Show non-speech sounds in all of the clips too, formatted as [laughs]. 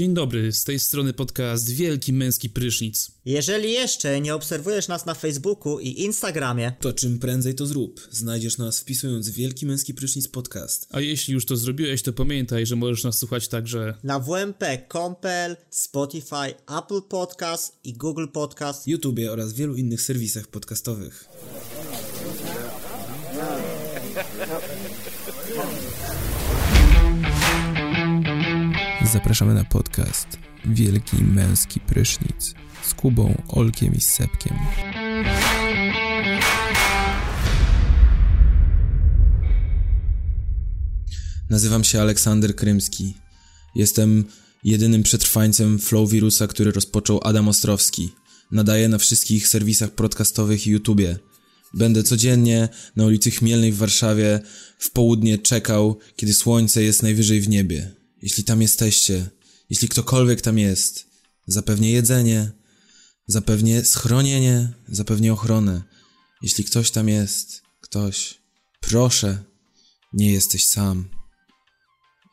Dzień dobry, z tej strony podcast Wielki Męski Prysznic. Jeżeli jeszcze nie obserwujesz nas na Facebooku i Instagramie, to czym prędzej to zrób. Znajdziesz nas wpisując Wielki Męski Prysznic Podcast. A jeśli już to zrobiłeś, to pamiętaj, że możesz nas słuchać także na wmp.com.pl, Spotify, Apple Podcast i Google Podcast, YouTube oraz wielu innych serwisach podcastowych. Zapraszamy na podcast Wielki Męski Prysznic z Kubą, Olkiem i Sepkiem. Nazywam się Aleksander Krymski. Jestem jedynym przetrwańcem flow wirusa, który rozpoczął Adam Ostrowski. Nadaję na wszystkich serwisach podcastowych i YouTubie. Będę codziennie na ulicy Chmielnej w Warszawie w południe czekał, kiedy słońce jest najwyżej w niebie. Jeśli tam jesteście, jeśli ktokolwiek tam jest, zapewnię jedzenie, zapewnię schronienie, zapewnię ochronę. Jeśli ktoś tam jest, ktoś, proszę, nie jesteś sam.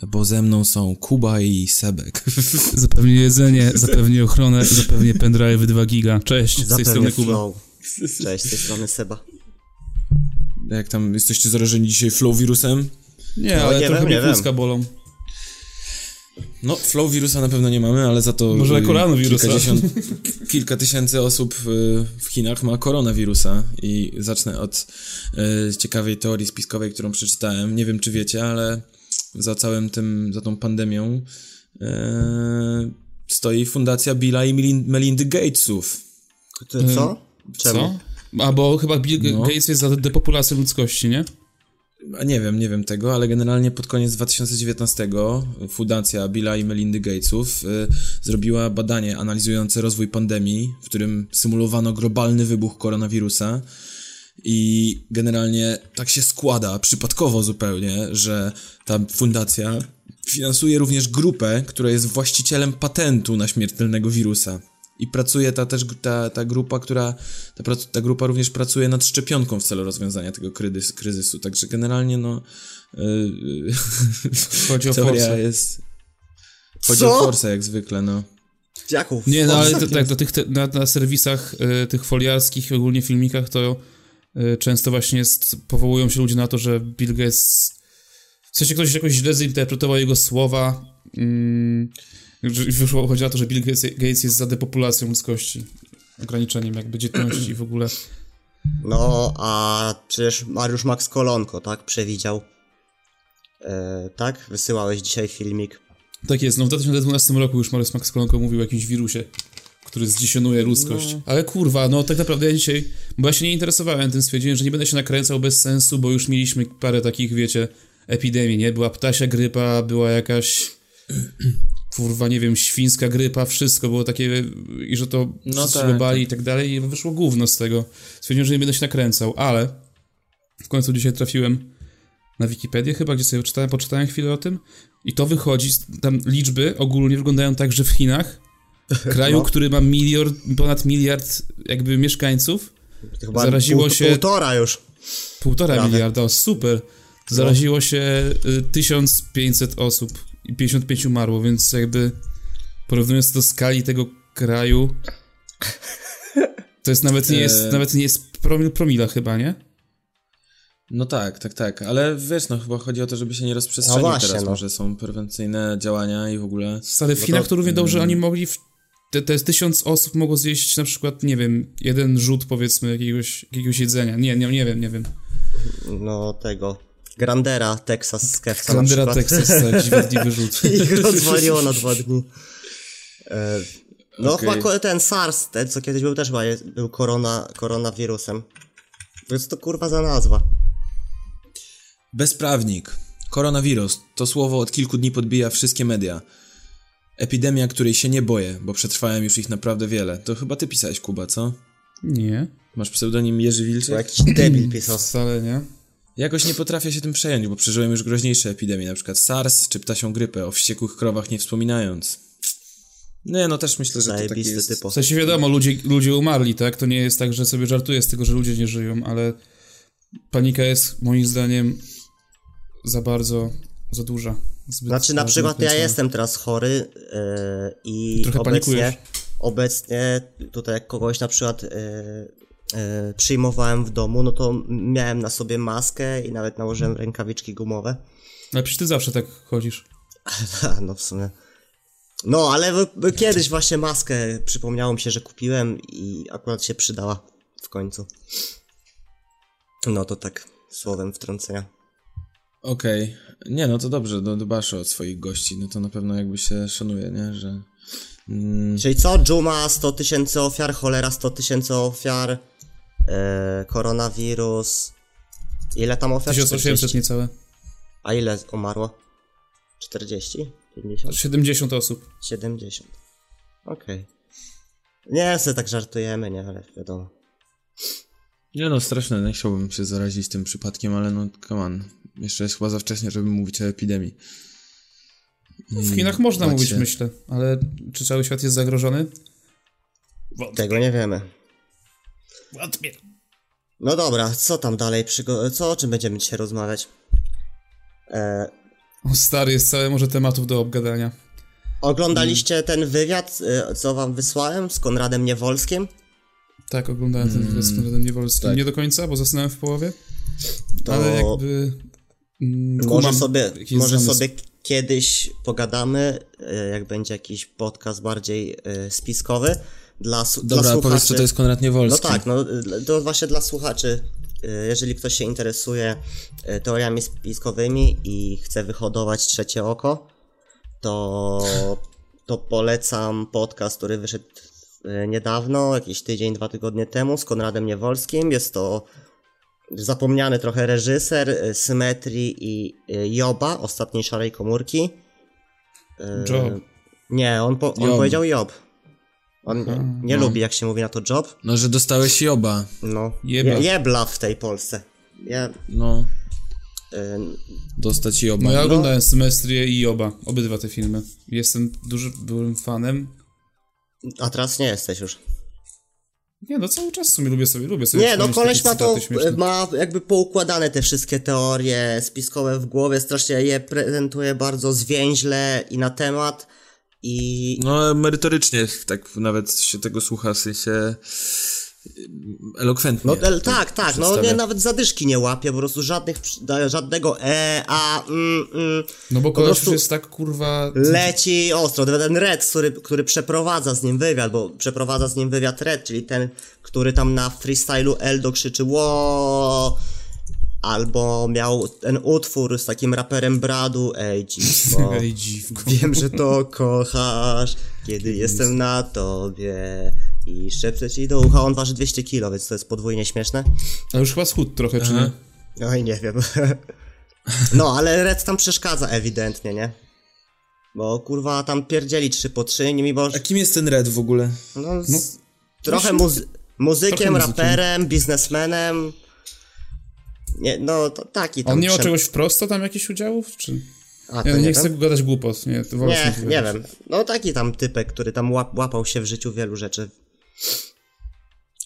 Bo ze mną są Kuba i Sebek. [laughs] Zapewnię jedzenie, zapewnię ochronę, zapewnię pendrive 2 giga. Cześć, z tej strony Kuba. Flow. Cześć, z tej strony Seba. Jak tam jesteście zarażeni dzisiaj flow wirusem? Nie, no, ale nie trochę wiem, mnie wiem. bolą. No, flow wirusa na pewno nie mamy, ale za to. Może koronawirusa. [laughs] kilka tysięcy osób y, w Chinach ma koronawirusa. I zacznę od y, ciekawej teorii spiskowej, którą przeczytałem. Nie wiem, czy wiecie, ale za całym tym, za tą pandemią y, stoi fundacja Billa i Melindy Gatesów. Co? Czemu? Co? A bo chyba Bill no. Gates jest za depopulację ludzkości, nie? Nie wiem, nie wiem tego, ale generalnie pod koniec 2019 Fundacja Billa i Melindy Gatesów y, zrobiła badanie analizujące rozwój pandemii, w którym symulowano globalny wybuch koronawirusa. I generalnie tak się składa, przypadkowo zupełnie, że ta fundacja finansuje również grupę, która jest właścicielem patentu na śmiertelnego wirusa. I pracuje ta też ta, ta grupa, która ta, ta grupa również pracuje nad szczepionką w celu rozwiązania tego kryzys, kryzysu. Także generalnie no yy, [laughs] chodzi o teoria jest chodzi Co? o forsę jak zwykle, no. Jaków? Nie, no ale to, tak, do tych te, na, na serwisach y, tych foliarskich, ogólnie filmikach, to y, często właśnie jest, powołują się ludzie na to, że Bill Gates w sensie ktoś jakoś źle zinterpretował jego słowa. Mm, Wyszło, chodzi o to, że Bill Gates jest za depopulacją ludzkości, ograniczeniem jakby dzietności w ogóle. No, a przecież Mariusz Max Kolonko, tak, przewidział. E, tak? Wysyłałeś dzisiaj filmik. Tak jest, no w 2012 roku już Mariusz Max Kolonko mówił o jakimś wirusie, który zdziesiąnuje ludzkość. No. Ale kurwa, no tak naprawdę ja dzisiaj, bo ja się nie interesowałem tym, stwierdziłem, że nie będę się nakręcał bez sensu, bo już mieliśmy parę takich, wiecie, epidemii, nie? Była ptasia grypa, była jakaś kurwa, nie wiem, świńska grypa, wszystko było takie, i że to no tak, bali tak. i tak dalej, i wyszło gówno z tego. Stwierdziłem, że nie będę się nakręcał, ale w końcu dzisiaj trafiłem na Wikipedię chyba, gdzie sobie czytałem, poczytałem chwilę o tym i to wychodzi, tam liczby ogólnie wyglądają tak, że w Chinach, [laughs] kraju, no. który ma miliard, ponad miliard jakby mieszkańców, chyba zaraziło pół, się... Półtora już. Półtora Prawie. miliarda, o, super. Zaraziło się 1500 y, osób i 55 umarło, więc jakby porównując do skali tego kraju, to jest nawet nie jest, e. nawet nie jest promil promila chyba, nie? No tak, tak, tak, ale wiesz, no chyba chodzi o to, żeby się nie rozprzestrzenić no właśnie, teraz, no. może są prewencyjne działania i w ogóle... Ale w no Chinach to, to równie dobrze oni mogli, w, te, te tysiąc osób mogło zjeść na przykład, nie wiem, jeden rzut powiedzmy jakiegoś, jakiegoś jedzenia, nie, nie, nie wiem, nie wiem. No tego, Grandera Texas z Kevsa Grandera Texas, tak, dźwigli rzut. [laughs] I ich rozwaliło na dwa dni. E, no okay. chyba ten SARS, ten co kiedyś był też chyba był korona, koronawirusem. Więc to kurwa za nazwa. Bezprawnik. Koronawirus. To słowo od kilku dni podbija wszystkie media. Epidemia, której się nie boję, bo przetrwałem już ich naprawdę wiele. To chyba ty pisałeś, Kuba, co? Nie. Masz pseudonim Jerzy Wilczek? To jakiś debil pisał. Wcale nie. Jakoś nie potrafię się tym przejąć, bo przeżyłem już groźniejsze epidemie, na przykład SARS czy ptasią grypę, o wściekłych krowach nie wspominając. Nie, no też myślę, że to tak jest. Typo. W sensie wiadomo, ludzie, ludzie umarli, tak? To nie jest tak, że sobie żartuję z tego, że ludzie nie żyją, ale panika jest moim zdaniem za bardzo, za duża. Zbyt Znaczy na przykład ja jestem teraz chory yy, i Trochę obecnie, panikujesz. obecnie tutaj jak kogoś na przykład yy, przyjmowałem w domu, no to miałem na sobie maskę i nawet nałożyłem rękawiczki gumowe. Ale przecież ty zawsze tak chodzisz. [laughs] no w sumie. No, ale kiedyś właśnie maskę przypomniało mi się, że kupiłem i akurat się przydała w końcu. No to tak słowem wtrącenia. Okej. Nie, no to dobrze, no, dbasz o swoich gości, no to na pewno jakby się szanuje, nie, że... Mm, Czyli co? Dżuma 100 tysięcy ofiar, cholera 100 tysięcy ofiar, e, koronawirus. Ile tam ofiar? 1800 40? niecałe. A ile umarło? 40? 50? 70 osób. 70. Okej. Nie, sobie tak żartujemy, nie, ale wiadomo. nie no, straszne, nie chciałbym się zarazić tym przypadkiem, ale no, come on. Jeszcze jest chyba za wcześnie, żeby mówić o epidemii. W Chinach można bać mówić, się. myślę, ale czy cały świat jest zagrożony? Tego nie wiemy. Wątpię. No dobra, co tam dalej? Przygo- co o czym będziemy dzisiaj rozmawiać? E, O stary, jest całe może tematów do obgadania. oglądaliście ten wywiad, e, co wam wysłałem z Konradem Niewolskim? Tak, oglądałem ten wywiad z Konradem Niewolskim. tak. Nie do końca, bo zasnąłem w połowie. To Ale jakby... Mm, może sobie, może sobie kiedyś pogadamy, e, jak będzie jakiś podcast bardziej e, spiskowy dla, su- dla Dobra, słuchaczy. powiedz, co to jest Konrad No Niewolski. tak, no to właśnie dla słuchaczy, e, jeżeli ktoś się interesuje e, teoriami spiskowymi i chce wyhodować trzecie oko, to, to polecam podcast, który wyszedł e, niedawno, jakiś tydzień, dwa tygodnie temu z Konradem Niewolskim. Jest to zapomniany trochę reżyser Symetrii i Joba, ostatniej szarej komórki. Job. Nie, on, po, on Job. powiedział Job. On nie, nie no. lubi, jak się mówi na to job. No, że dostałeś Joba. No. Jebla. Je, jebla w tej Polsce. Ja, No, y, dostać Joba. No ja oglądałem Symestrię i Joba, obydwa te filmy. Jestem duży, byłem fanem. a teraz nie jesteś już. Nie, no cały czas w sumie lubię sobie, lubię sobie Nie, no koleś ma to, śmieszne. ma jakby poukładane te wszystkie teorie spiskowe w głowie, strasznie je prezentuje bardzo zwięźle i na temat i No, merytorycznie, tak nawet się tego słucha, w sensie y, elokwentnie. no el, tak, tak, no nie, nawet zadyszki nie łapie, po prostu żadnych, żadnego e, a, mm, mm, No bo po koleś prostu już jest tak kurwa... leci ostro. Ten Red, który, który przeprowadza z nim wywiad, bo przeprowadza z nim wywiad Red, czyli ten, który tam na freestylu Eldo krzyczy ło Albo miał ten utwór z takim raperem Bradu, ej dziwko, [laughs] Ej, dziwko. wiem, że to kochasz, kiedy jestem na tobie i szepczę ci do ucha, on waży 200 kilo, więc to jest podwójnie śmieszne. Ale już chyba schód trochę, czy nie? Oj, nie wiem. [laughs] No, ale Red tam przeszkadza ewidentnie, nie? Bo kurwa tam pierdzieli 3 po 3, mimo A że kim jest ten Red w ogóle? no, z, trochę muzy- muzykiem, trochę muzykiem. raperem, biznesmenem. Nie, no to taki tam. On nie ma prze- czegoś wprost tam jakichś udziałów, czy... A, to Ja nie, nie chcę gadać głupot, nie, to Nie, nie wiem. No taki tam typek, który tam łap, łapał się w życiu wielu rzeczy.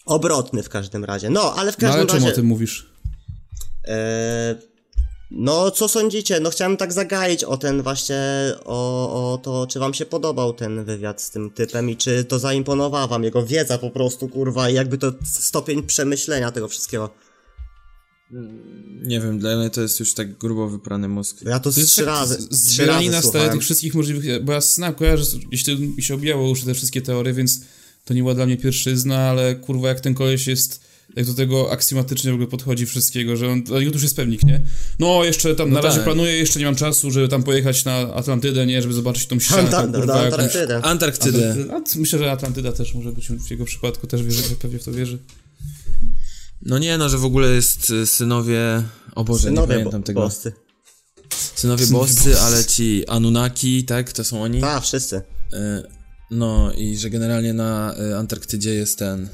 Obrotny w każdym razie. No, ale w No ale każdym czemu razie. o tym mówisz? E, no, co sądzicie? No, chciałem tak zagaić o ten właśnie, o, o to, czy wam się podobał ten wywiad z tym typem i czy to zaimponowała wam jego wiedza po prostu, kurwa, i jakby to stopień przemyślenia tego wszystkiego. Nie wiem, dla mnie to jest już tak grubo wyprany mózg. Ja to To jest trzy tak razy, zbieranina stale tych wszystkich możliwych, bo ja znam, kojarzę, jeśli mi się objało już te wszystkie teorie, więc to nie była dla mnie pierwszyzna, ale kurwa jak ten koleś jest, jak do tego aksjomatycznie w ogóle podchodzi wszystkiego, że on, już jest pewnik, nie? No jeszcze tam, na No razie tak. planuję, jeszcze nie mam czasu, żeby tam pojechać na Atlantydę, nie? Żeby zobaczyć tą ścianę Anta- tam, do, kurwa, do jakąś... Antarktydę. A, myślę, że Atlantyda też może być w jego przypadku, też wierzę, pewnie w to wierzy. No nie, no, że w ogóle jest y, synowie... O Boże, nie Synowie pamiętam bo- tego. boscy. Synowie boscy, ale ci Anunnaki, tak? To są oni? Tak, wszyscy. Y, No i że generalnie na y, Antarktydzie jest ten...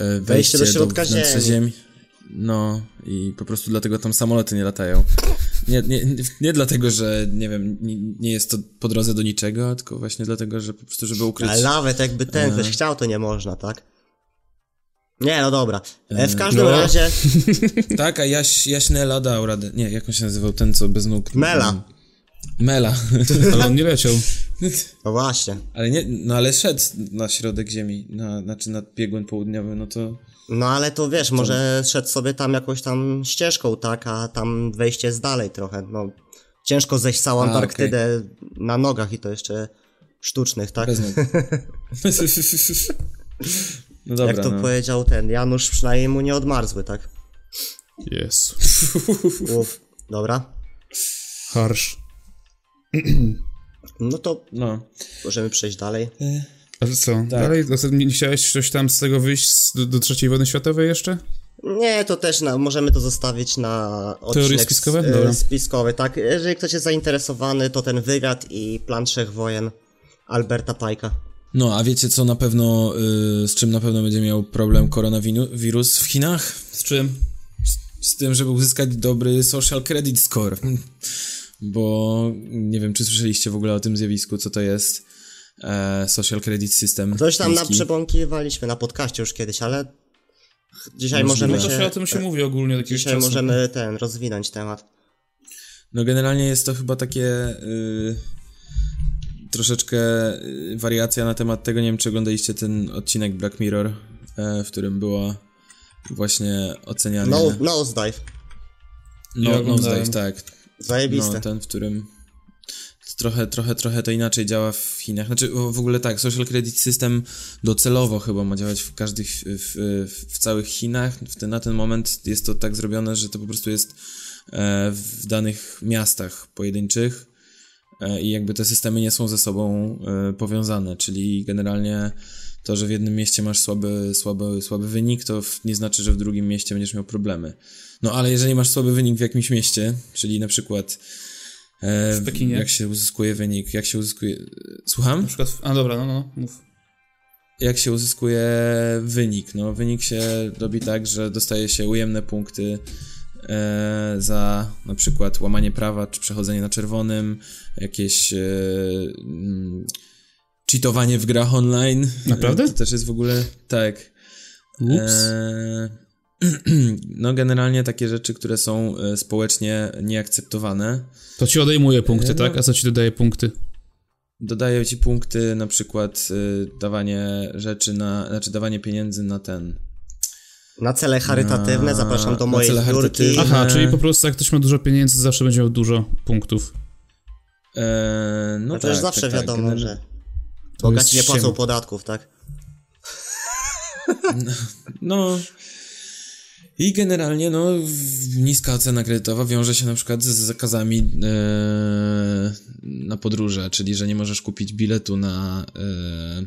y, Wejście, do środka wnętrza Ziemi. No i po prostu dlatego tam samoloty nie latają. Nie, nie, nie, nie dlatego, że nie wiem, nie, nie jest to po drodze do niczego, tylko właśnie dlatego, że po prostu, żeby ukryć... Ale nawet jakby ten ktoś chciał, to nie można, tak? Nie, no dobra. E, w każdym no. razie, [laughs] Tak, a Jaś, Jaś Nela dał radę. Nie, jak on się nazywał? Ten, co bez nóg. Mela. Mela. [laughs] Ale on nie leciał. [laughs] No właśnie. ale nie, no ale szedł na środek ziemi, na, znaczy na biegun południowy, no to... No ale to wiesz, może szedł sobie tam jakąś tam ścieżką, tak, a tam wejście jest dalej trochę, no. Ciężko zejść całą Antarktydę na nogach i to jeszcze sztucznych, tak? Bez nóg. No dobra, Jak to no. powiedział ten Janusz, przynajmniej mu nie odmarzły, tak? Jezu. [laughs] Uf, dobra. Harsh. [clears throat] No to no. możemy przejść dalej. A co? Dalej? Co, Nie chciałeś coś tam z tego wyjść do, do trzeciej wojny światowej jeszcze? Nie, to też na, możemy to zostawić na odcinek spiskowe? e, Dobra. spiskowy, tak. Jeżeli ktoś jest zainteresowany, to ten wywiad i plan trzech wojen Alberta Pajka. No, a wiecie co na pewno, y, z czym na pewno będzie miał problem koronawirus w Chinach? Z czym? Z tym, żeby uzyskać dobry social credit score. [laughs] Bo nie wiem, czy słyszeliście w ogóle o tym zjawisku, co to jest e, social credit system. Coś tam chiński. naprzebąkiwaliśmy na podcaście już kiedyś, ale dzisiaj Możliwe. możemy No to się o się, tym się mówi ogólnie od dzisiaj czasu. możemy ten, rozwinąć temat. No generalnie jest to chyba takie y, troszeczkę y, wariacja na temat tego, nie wiem czy oglądaliście ten odcinek Black Mirror, e, w którym było właśnie ocenianie... No, nosedive. no, Ja no oglądałem. tak. Zajebiste. No, ten, w którym trochę, trochę, trochę to inaczej działa w Chinach. Znaczy w w ogóle tak, social credit system docelowo chyba ma działać w każdych, w, w, w całych Chinach. W ten, na ten moment jest to tak zrobione, że to po prostu jest e, w danych miastach pojedynczych i jakby te systemy nie są ze sobą e, powiązane, czyli generalnie to, że w jednym mieście masz słaby, słaby, słaby wynik, to nie znaczy, że w drugim mieście będziesz miał problemy. No ale jeżeli masz słaby wynik w jakimś mieście, czyli na przykład e, W Pekinie? jak się uzyskuje wynik, jak się uzyskuje... Słucham? Na przykład... A dobra, no, no, mów. jak się uzyskuje wynik. No, wynik się robi tak, że dostaje się ujemne punkty e, za na przykład łamanie prawa, czy przechodzenie na czerwonym, jakieś e, mm, cheatowanie w grach online. Naprawdę? E, To też jest w ogóle tak. Ups. E, [clears throat] no, generalnie takie rzeczy, które są e, społecznie nieakceptowane. To ci odejmuje punkty, E, no. tak? A co ci dodaje punkty? Dodaje ci punkty, na przykład dawanie rzeczy na, znaczy dawanie pieniędzy na ten. Na cele charytatywne zapraszam do mojej charytatywne. Aha, czyli po prostu jak ktoś ma dużo pieniędzy, zawsze będzie miał dużo punktów. E, no No to tak, już zawsze tak, tak, wiadomo, gener- że bogaci nie płacą podatków, tak? [laughs] No. I generalnie, no, niska ocena kredytowa wiąże się na przykład z zakazami e, na podróże, czyli że nie możesz kupić biletu na, e,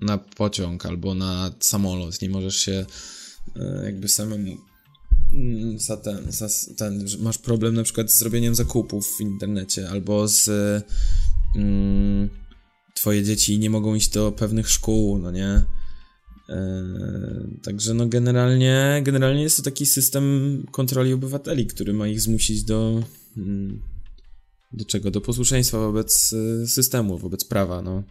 na pociąg albo na samolot, nie możesz się e, jakby samemu mm, za ten, za ten, że masz problem na przykład z zrobieniem zakupów w internecie albo z mm, twoje dzieci nie mogą iść do pewnych szkół, no nie? Eee, także no generalnie, generalnie jest to taki system kontroli obywateli, który ma ich zmusić do mm, do czego? Do posłuszeństwa wobec e, systemu, wobec prawa, no.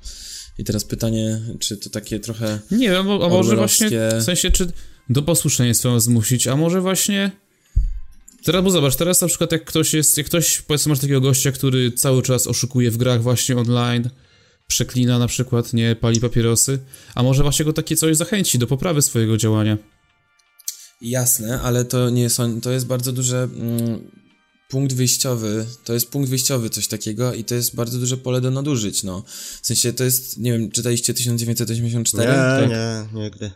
I teraz pytanie, czy to takie trochę Nie wiem, a może właśnie, w sensie, czy do posłuszeństwa zmusić, a może właśnie... Teraz, bo zobacz, teraz na przykład jak ktoś jest, jak ktoś, powiedzmy, masz takiego gościa, który cały czas oszukuje w grach właśnie online, przeklina na przykład, nie pali papierosy, a może właśnie go takie coś zachęci do poprawy swojego działania. Jasne, ale to nie są, to jest bardzo duże mm, punkt wyjściowy, to jest punkt wyjściowy coś takiego i to jest bardzo duże pole do nadużyć, no. W sensie to jest, nie wiem, czytaliście 1984? Nie, Tak. nie, nigdy.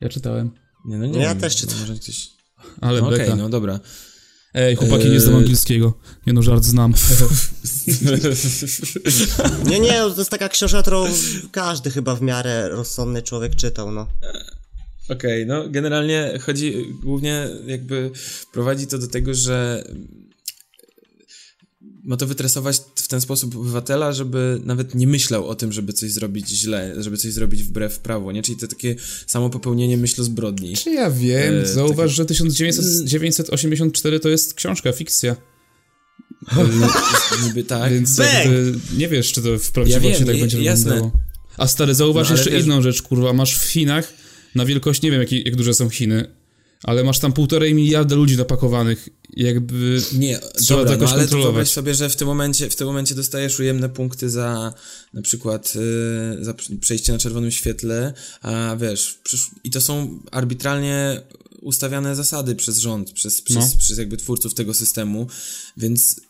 Ja czytałem. Nie, no nie No ja wiem, też no czytałem. Może ktoś... Ale No, Okej, beka. no dobra. Ej, chłopaki, nie znam Eee. angielskiego. Nie no, żart znam. [laughs] Nie, nie, to jest taka książka, którą każdy chyba w miarę rozsądny człowiek czytał, no. Okej, no generalnie chodzi głównie jakby prowadzi to do tego, że ma to wytresować w ten sposób obywatela, żeby nawet nie myślał o tym, żeby coś zrobić źle, żeby coś zrobić wbrew prawu, nie? Czyli to takie samo popełnienie myśl zbrodni. Czy ja wiem, Eee, zauważ, że 1984 to jest książka, fikcja. Niby [laughs] tak. Więc jakby nie wiesz, czy to w prawdziwości wiem, tak będzie jasne. wyglądało. A stary, zauważ No, jeszcze wiesz- inną rzecz, kurwa. Masz w Chinach na wielkość, nie wiem jak, jak duże są Chiny, ale masz tam półtorej miliarda ludzi napakowanych. Jakby Nie, Trzeba dobra, to jakoś no ale kontrolować. wyobraź sobie, że w tym momencie, w tym momencie dostajesz ujemne punkty za na przykład y, za pr- przejście na czerwonym świetle, a wiesz, i to są arbitralnie ustawiane zasady przez rząd, przez, przez, No. przez jakby twórców tego systemu, więc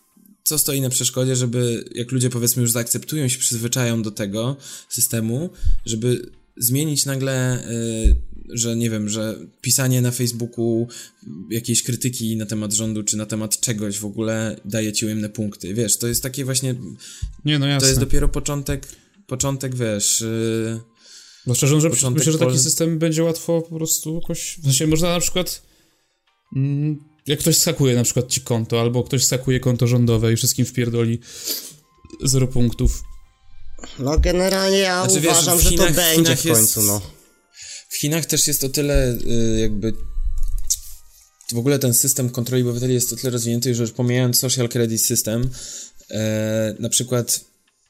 co stoi na przeszkodzie, żeby jak ludzie powiedzmy już zaakceptują się przyzwyczają do tego systemu, żeby zmienić nagle, y, że nie wiem, że pisanie na Facebooku jakiejś krytyki na temat rządu, czy na temat czegoś w ogóle daje ci ujemne punkty. Wiesz, to jest takie właśnie, nie, no jasne. to jest dopiero początek, początek, wiesz, yy, Bo szczerze, że początek myślę, że taki Pol- system będzie łatwo po prostu jakoś... W sensie można na przykład... Mm, jak ktoś skakuje na przykład ci konto, albo ktoś skakuje konto rządowe i wszystkim wpierdoli zero punktów. No generalnie ja Znaczy, wiesz, uważam, w że to Chinach- będzie w jest- końcu, no. W Chinach też jest o tyle y, jakby w ogóle ten system kontroli obywateli jest o tyle rozwinięty, że już pomijając social credit system, e, na przykład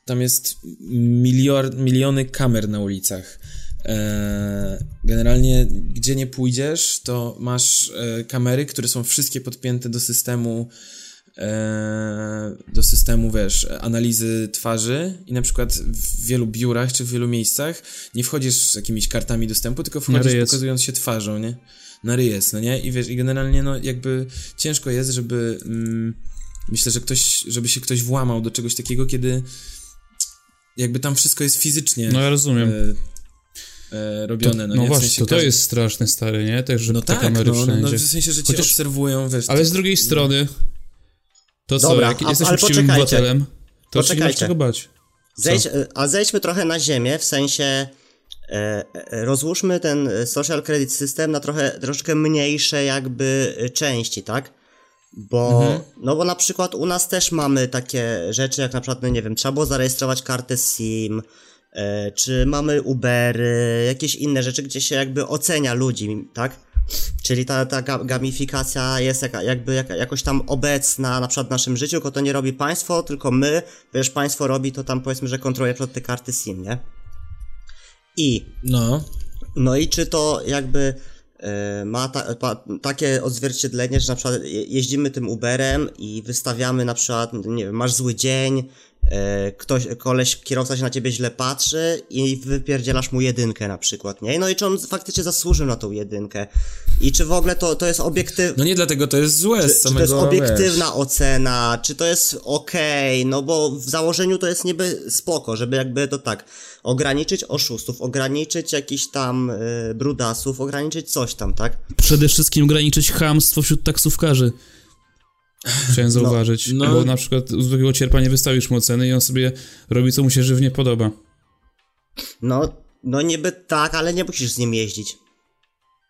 tam jest milior, miliony kamer na ulicach. E, generalnie gdzie nie pójdziesz, to masz e, kamery, które są wszystkie podpięte do systemu do systemu, wiesz, analizy twarzy i na przykład w wielu biurach czy w wielu miejscach nie wchodzisz z jakimiś kartami dostępu, tylko wchodzisz rejestr. pokazując się twarzą, nie? Na ryjec, no nie? I wiesz, i generalnie no jakby ciężko jest, żeby mm, myślę, że ktoś, żeby się ktoś włamał do czegoś takiego, kiedy jakby tam wszystko jest fizycznie No ja rozumiem. e, e, robione, no, no nie? W właśnie, sensie to, to każdy- jest straszne, stary, nie? Też, że No te tak, kamery no, no, wszędzie. no, w sensie, że cię Chociaż- obserwują, wiesz. Ale z drugiej strony, to co, Dobra, jak a- jesteś uczciwym obywatelem, to się Poczekajcie. czego bać. Zejdź, a zejdźmy trochę na ziemię, w sensie e, e, rozłóżmy ten social credit system na trochę troszkę mniejsze jakby części, tak? Bo, Mhm. no bo na przykład u nas też mamy takie rzeczy, jak na przykład, no nie wiem, trzeba było zarejestrować kartę SIM, e, czy mamy Ubery, jakieś inne rzeczy, gdzie się jakby ocenia ludzi, tak? Czyli ta, ta ga- gamifikacja jest jaka, jakby jaka, jakoś tam obecna na przykład w naszym życiu, tylko to nie robi państwo, tylko my, wiesz, państwo robi to tam powiedzmy, że kontroluje te karty SIM, nie? I No. no i czy to jakby e, ma ta, pa, takie odzwierciedlenie, że na przykład je- jeździmy tym Uberem i wystawiamy na przykład, nie wiem, masz zły dzień, ktoś, koleś, kierowca się na ciebie źle patrzy i wypierdzielasz mu jedynkę na przykład, nie? No i czy on faktycznie zasłużył na tą jedynkę? I czy w ogóle to, to jest obiektywne? No nie dlatego to jest złe z Czy to samego, jest obiektywna wiesz. ocena, czy to jest okej, no bo w założeniu to jest niby spoko, żeby jakby to tak, ograniczyć oszustów, ograniczyć jakichś tam y, brudasów, ograniczyć coś tam, tak? Przede wszystkim ograniczyć chamstwo wśród taksówkarzy. Chciałem [laughs] zauważyć, no. bo na przykład u zwykłego cierpa nie wystawisz mu oceny i on sobie robi co mu się żywnie podoba. No, no niby tak, ale nie musisz z nim jeździć.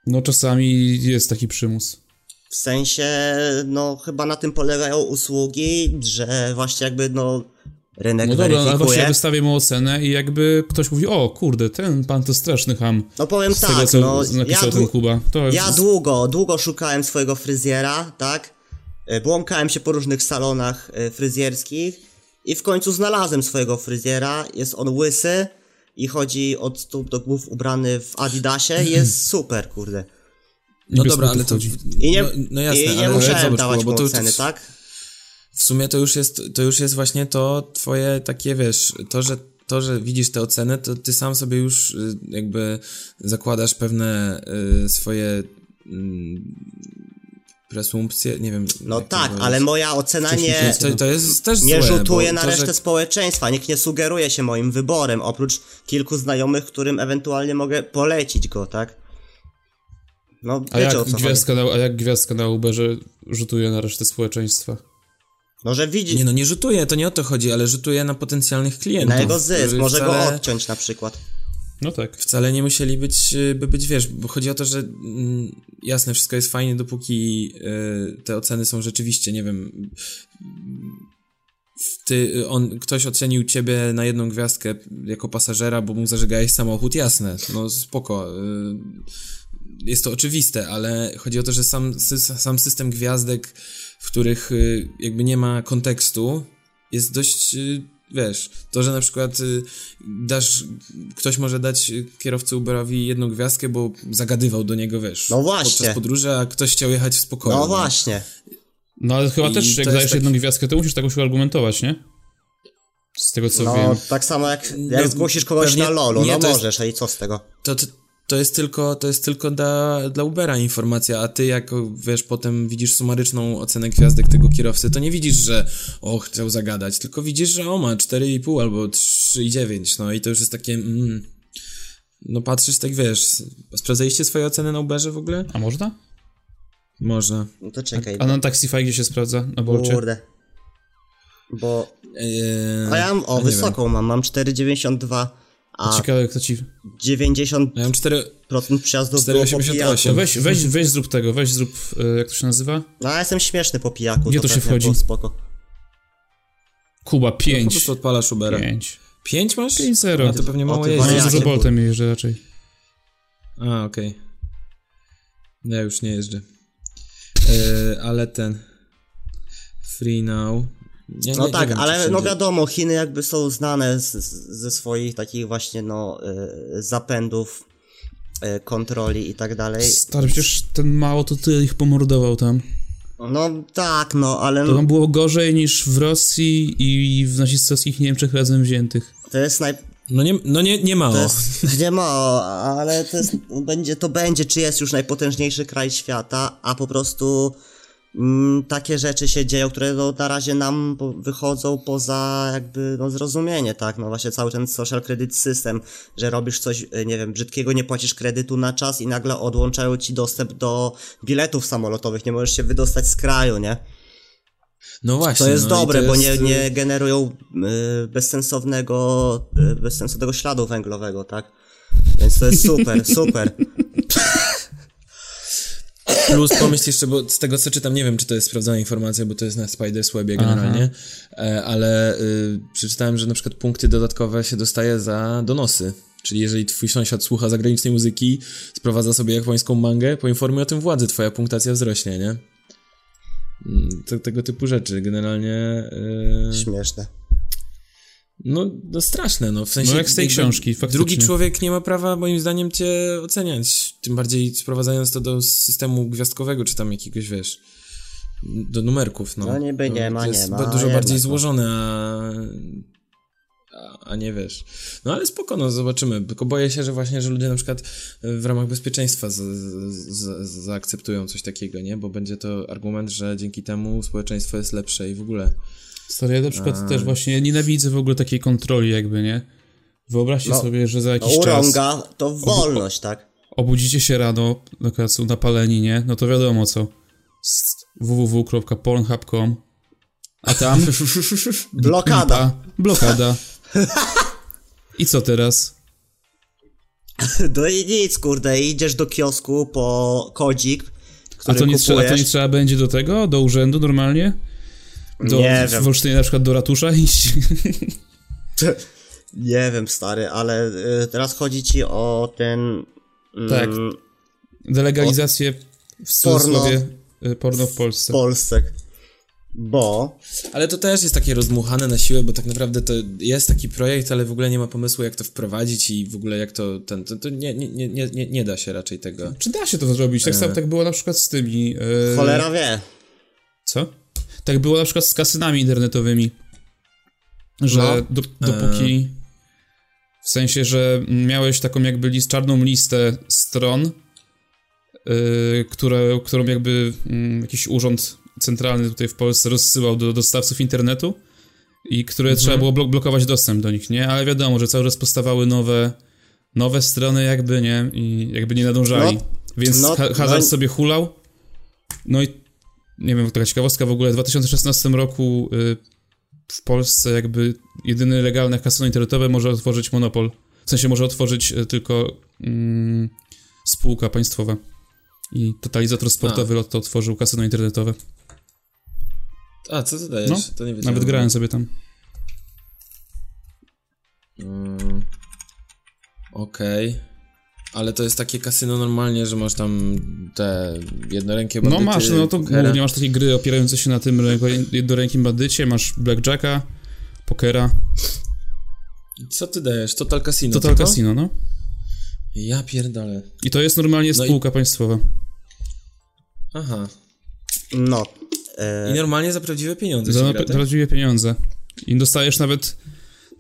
No czasami jest taki przymus. W sensie, no chyba na tym polegają usługi, że właśnie jakby no rynek No dobra, ale właśnie ja wystawię mu ocenę i jakby ktoś mówi, o kurde, ten pan to straszny ham. No powiem Z tak, tego, co no napisał ja, ten Kuba. To ja jest- długo, długo szukałem swojego fryzjera, tak? E, Błąkałem się po różnych salonach e, fryzjerskich i w końcu znalazłem swojego fryzjera. Jest on łysy i chodzi od stóp do głów ubrany w Adidasie [clears throat] jest super, kurde. No dobra, ale to... I nie, no, no jasne, i nie ale musiałem zobacz, dawać bo to, oceny, to, tak? W sumie to już jest, to już jest właśnie to twoje takie, wiesz, to, że to, że widzisz tę ocenę, to ty sam sobie już y, jakby zakładasz pewne y, swoje presumpcje, nie wiem. No tak, ale moja ocena nie, To, to jest też nie złe, rzutuje na to, resztę że, społeczeństwa. Nikt nie sugeruje się moim wyborem, oprócz kilku znajomych, którym ewentualnie mogę polecić go, tak? No, A wiecie o jak, chodzi. gwiazdka na, a jak gwiazdka na Uberze rzutuje na resztę społeczeństwa? No, że widzi, Nie no, nie rzutuje, to nie o to chodzi, ale rzutuje na potencjalnych klientów. na jego zysk, może wcale, go odciąć na przykład. No tak. Wcale nie musieli być, y, by być, wiesz, bo chodzi o to, że mm, jasne, wszystko jest fajnie, dopóki y, te oceny są rzeczywiście, nie wiem, ty, on, ktoś ocenił ciebie na jedną gwiazdkę jako pasażera, bo mu zażegałeś samochód, jasne, no spoko. y, Jest to oczywiste, ale chodzi o to, że sam, sy- sam system gwiazdek, w których y, jakby nie ma kontekstu, jest dość y, wiesz, to, że na przykład y, dasz, ktoś może dać kierowcy Uberowi jedną gwiazdkę, bo zagadywał do niego, wiesz, No właśnie. podczas podróży, a ktoś chciał jechać w spokoju. No nie? właśnie. No ale chyba I też, jak jest dajesz taki- jedną gwiazdkę, to musisz tak uargumentować, nie? Z tego co No wiem. tak samo jak, jak No, zgłosisz kogoś na lolu, nie, no jest- możesz, a i co z tego? To, to, to jest tylko, to jest tylko dla, dla Ubera informacja, a ty jak, wiesz, potem widzisz sumaryczną ocenę gwiazdek tego kierowcy, to nie widzisz, że o, chciał zagadać, tylko widzisz, że o, ma 4,5 albo 3,9, no i to już jest takie, mm, no patrzysz tak, wiesz, sprawdzaliście swoje oceny na Uberze w ogóle? A można? Można. No to czekaj. A na Taxify gdzie się sprawdza? Na Bolcie? Kurde. Bo. Eee, A ja mam, o, wysoką mam, mam 4,92, a Ciekawe kto ci... 90% Ja mam 4, przejazdów było po 4,88. pijaku. To weź, weź, weź zrób tego, weź zrób, e, jak to się nazywa? No ja jestem śmieszny po pijaku. Gdzie to się pewnie wchodzi? było Spoko. Kuba, po 5. prostu odpalasz Ubera. 5. 5 masz? 5-0. A to pewnie mało ty jeździsz. Ja kur- Boltem jeżdżę raczej. A, okej. Ja już nie jeżdżę. E, ale ten. Free now. Ja No nie- tak, nie wiem, ale no wiadomo, Chiny jakby są znane z, z, ze swoich takich właśnie no y, zapędów, y, kontroli i tak dalej. Stary, przecież ten mało to ty ich pomordował tam. No tak, no ale To tam było gorzej niż w Rosji i w nazistowskich Niemczech razem wziętych. to jest naj... No nie, no nie, nie mało. To jest, [laughs] nie ma, ale to jest, będzie, to będzie, czy jest już najpotężniejszy kraj świata, a po prostu takie rzeczy się dzieją, które no, na razie nam wychodzą poza jakby no, zrozumienie, tak, no właśnie cały ten social credit system, że robisz coś, y, nie wiem, brzydkiego, nie płacisz kredytu na czas i nagle odłączają ci dostęp do biletów samolotowych, nie możesz się wydostać z kraju, nie? No właśnie. To jest no dobre, bo jest, nie, y, nie generują y, bezsensownego, y, bezsensownego śladu węglowego, tak? Więc to jest super, super. Plus pomyśl jeszcze, bo z tego co czytam, nie wiem czy to jest sprawdzona informacja, bo to jest na Spiders Webie generalnie, e, ale y, przeczytałem, że na przykład punkty dodatkowe się dostaje za donosy. Czyli jeżeli twój sąsiad słucha zagranicznej muzyki, sprowadza sobie japońską mangę, poinformuj o tym władzy, twoja punktacja wzrośnie, nie? Mm, To, tego typu rzeczy. Generalnie... y, Śmieszne. No, no straszne, no w sensie... No jak z tej książki, faktycznie. Drugi człowiek nie ma prawa, moim zdaniem, cię oceniać. Tym bardziej sprowadzając to do systemu gwiazdkowego, czy tam jakiegoś, wiesz, do numerków, no. No niby nie ma, to jest nie ma, dużo bardziej złożone, a, a, a nie wiesz. No ale spoko, no zobaczymy. Tylko boję się, że właśnie, że ludzie na przykład w ramach bezpieczeństwa z, z, z, zaakceptują coś takiego, nie? Bo będzie to argument, że dzięki temu społeczeństwo jest lepsze i w ogóle. Stary, ja na przykład też właśnie nienawidzę w ogóle takiej kontroli jakby, nie? Wyobraźcie No, sobie, że za No jakiś czas urąga to wolność, tak? obudzicie się rano, na są napaleni, nie? No to wiadomo co. Www.pornhub.com A tam [laughs] Blokada. blokada. I co teraz? [laughs] No i nic, kurde, idziesz do kiosku po kodzik, A który to, nie trzeba, a to nie trzeba będzie do tego? Do urzędu normalnie? Do, Nie w wiem. Olsztynie na przykład do ratusza iść? [laughs] Nie wiem, stary, ale y, teraz chodzi ci o ten... Mm, Tak. Delegalizację w cudzysłowie porno, porno w w Polsce. Polsce. Bo... Ale to też jest takie rozdmuchane na siłę, bo tak naprawdę to jest taki projekt, ale w ogóle nie ma pomysłu, jak to wprowadzić i w ogóle jak to. Ten, to, to nie, nie, nie, nie, nie da się raczej tego. Czy da się to zrobić? Tak samo tak było na przykład z tymi... e, Cholera wie. Co? Tak było na przykład z kasynami internetowymi. Że No. do, dopóki. W sensie, że miałeś taką jakby list, czarną listę stron, yy, które, którą jakby mm, jakiś urząd centralny tutaj w Polsce rozsyłał do dostawców internetu i które trzeba było blok- blokować dostęp do nich, nie? Ale wiadomo, że cały czas powstawały nowe, nowe strony jakby, nie? I jakby nie nadążali. No, Więc no, ha- hazard no- sobie hulał. No i nie wiem, taka ciekawostka w ogóle, w 2016 roku y, w Polsce jakby jedyny legalne kasyno internetowe może otworzyć monopol. W sensie może otworzyć y, tylko mm, spółka państwowa. I totalizator sportowy Lotto otworzył kasyno internetowe. A, co ty dajesz? No, to nie wiedziałem. Nawet grałem sobie tam. Mm, Okej. Ale to jest takie kasyno normalnie, że masz tam te jednorękie No bandyty, masz, no to pokera. głównie masz takie gry opierające się na tym jednorękim bandycie, masz blackjacka, pokera. Co ty dajesz? Total Casino. Total tylko? Casino, no. Ja pierdolę. I to jest normalnie No i- spółka państwowa. Aha. No. I E, normalnie za prawdziwe pieniądze Za tak? prawdziwe pieniądze. I dostajesz nawet,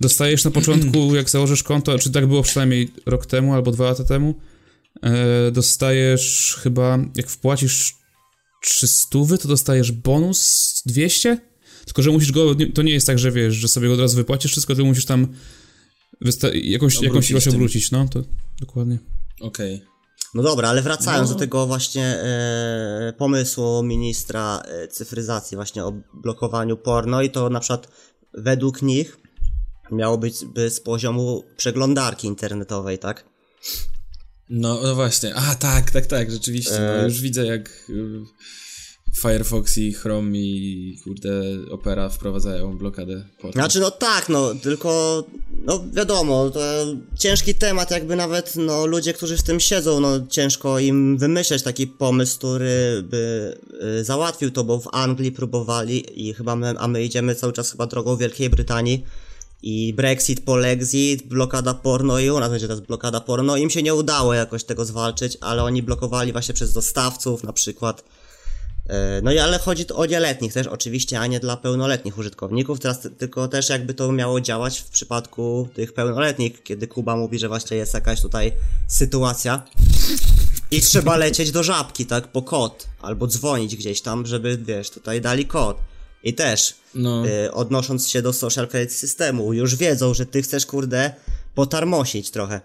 dostajesz na początku, [clears throat] jak założysz konto, czy tak było przynajmniej rok temu albo dwa lata temu, e, dostajesz chyba, jak wpłacisz 300, to dostajesz bonus 200? Tylko, że musisz go, to nie jest tak, że wiesz, że sobie go od razu wypłacisz wszystko, ty musisz tam wysta- jakąś, jakąś ilość obrócić, no, to dokładnie. Okej. no dobra, ale wracając No. do tego właśnie e, pomysłu ministra e, cyfryzacji właśnie o blokowaniu porno i to na przykład według nich miało być by z poziomu przeglądarki internetowej, tak? No, no właśnie. A, tak, tak, tak, rzeczywiście. No, E. już widzę jak y, Firefox i Chrome i kurde Opera wprowadzają blokadę portu. Znaczy no tak, no tylko no wiadomo, to ciężki temat, jakby nawet no ludzie, którzy w tym siedzą, no ciężko im wymyśleć taki pomysł, który by y, załatwił to, bo w Anglii próbowali i chyba my, a my idziemy cały czas chyba drogą Wielkiej Brytanii i Brexit, Polexit, blokada porno i u nas będzie teraz blokada porno. Im się nie udało jakoś tego zwalczyć, ale oni blokowali właśnie przez dostawców na przykład. E, No i ale chodzi tu o nieletnich też oczywiście, a nie dla pełnoletnich użytkowników, teraz ty- tylko też jakby to miało działać w przypadku tych pełnoletnich, kiedy Kuba mówi, że właśnie jest jakaś tutaj sytuacja i trzeba lecieć do żabki, tak, po kod, albo dzwonić gdzieś tam, żeby, wiesz, tutaj dali kod. I też, No. y, odnosząc się do social credit systemu, już wiedzą, że ty chcesz, kurde, potarmosić trochę.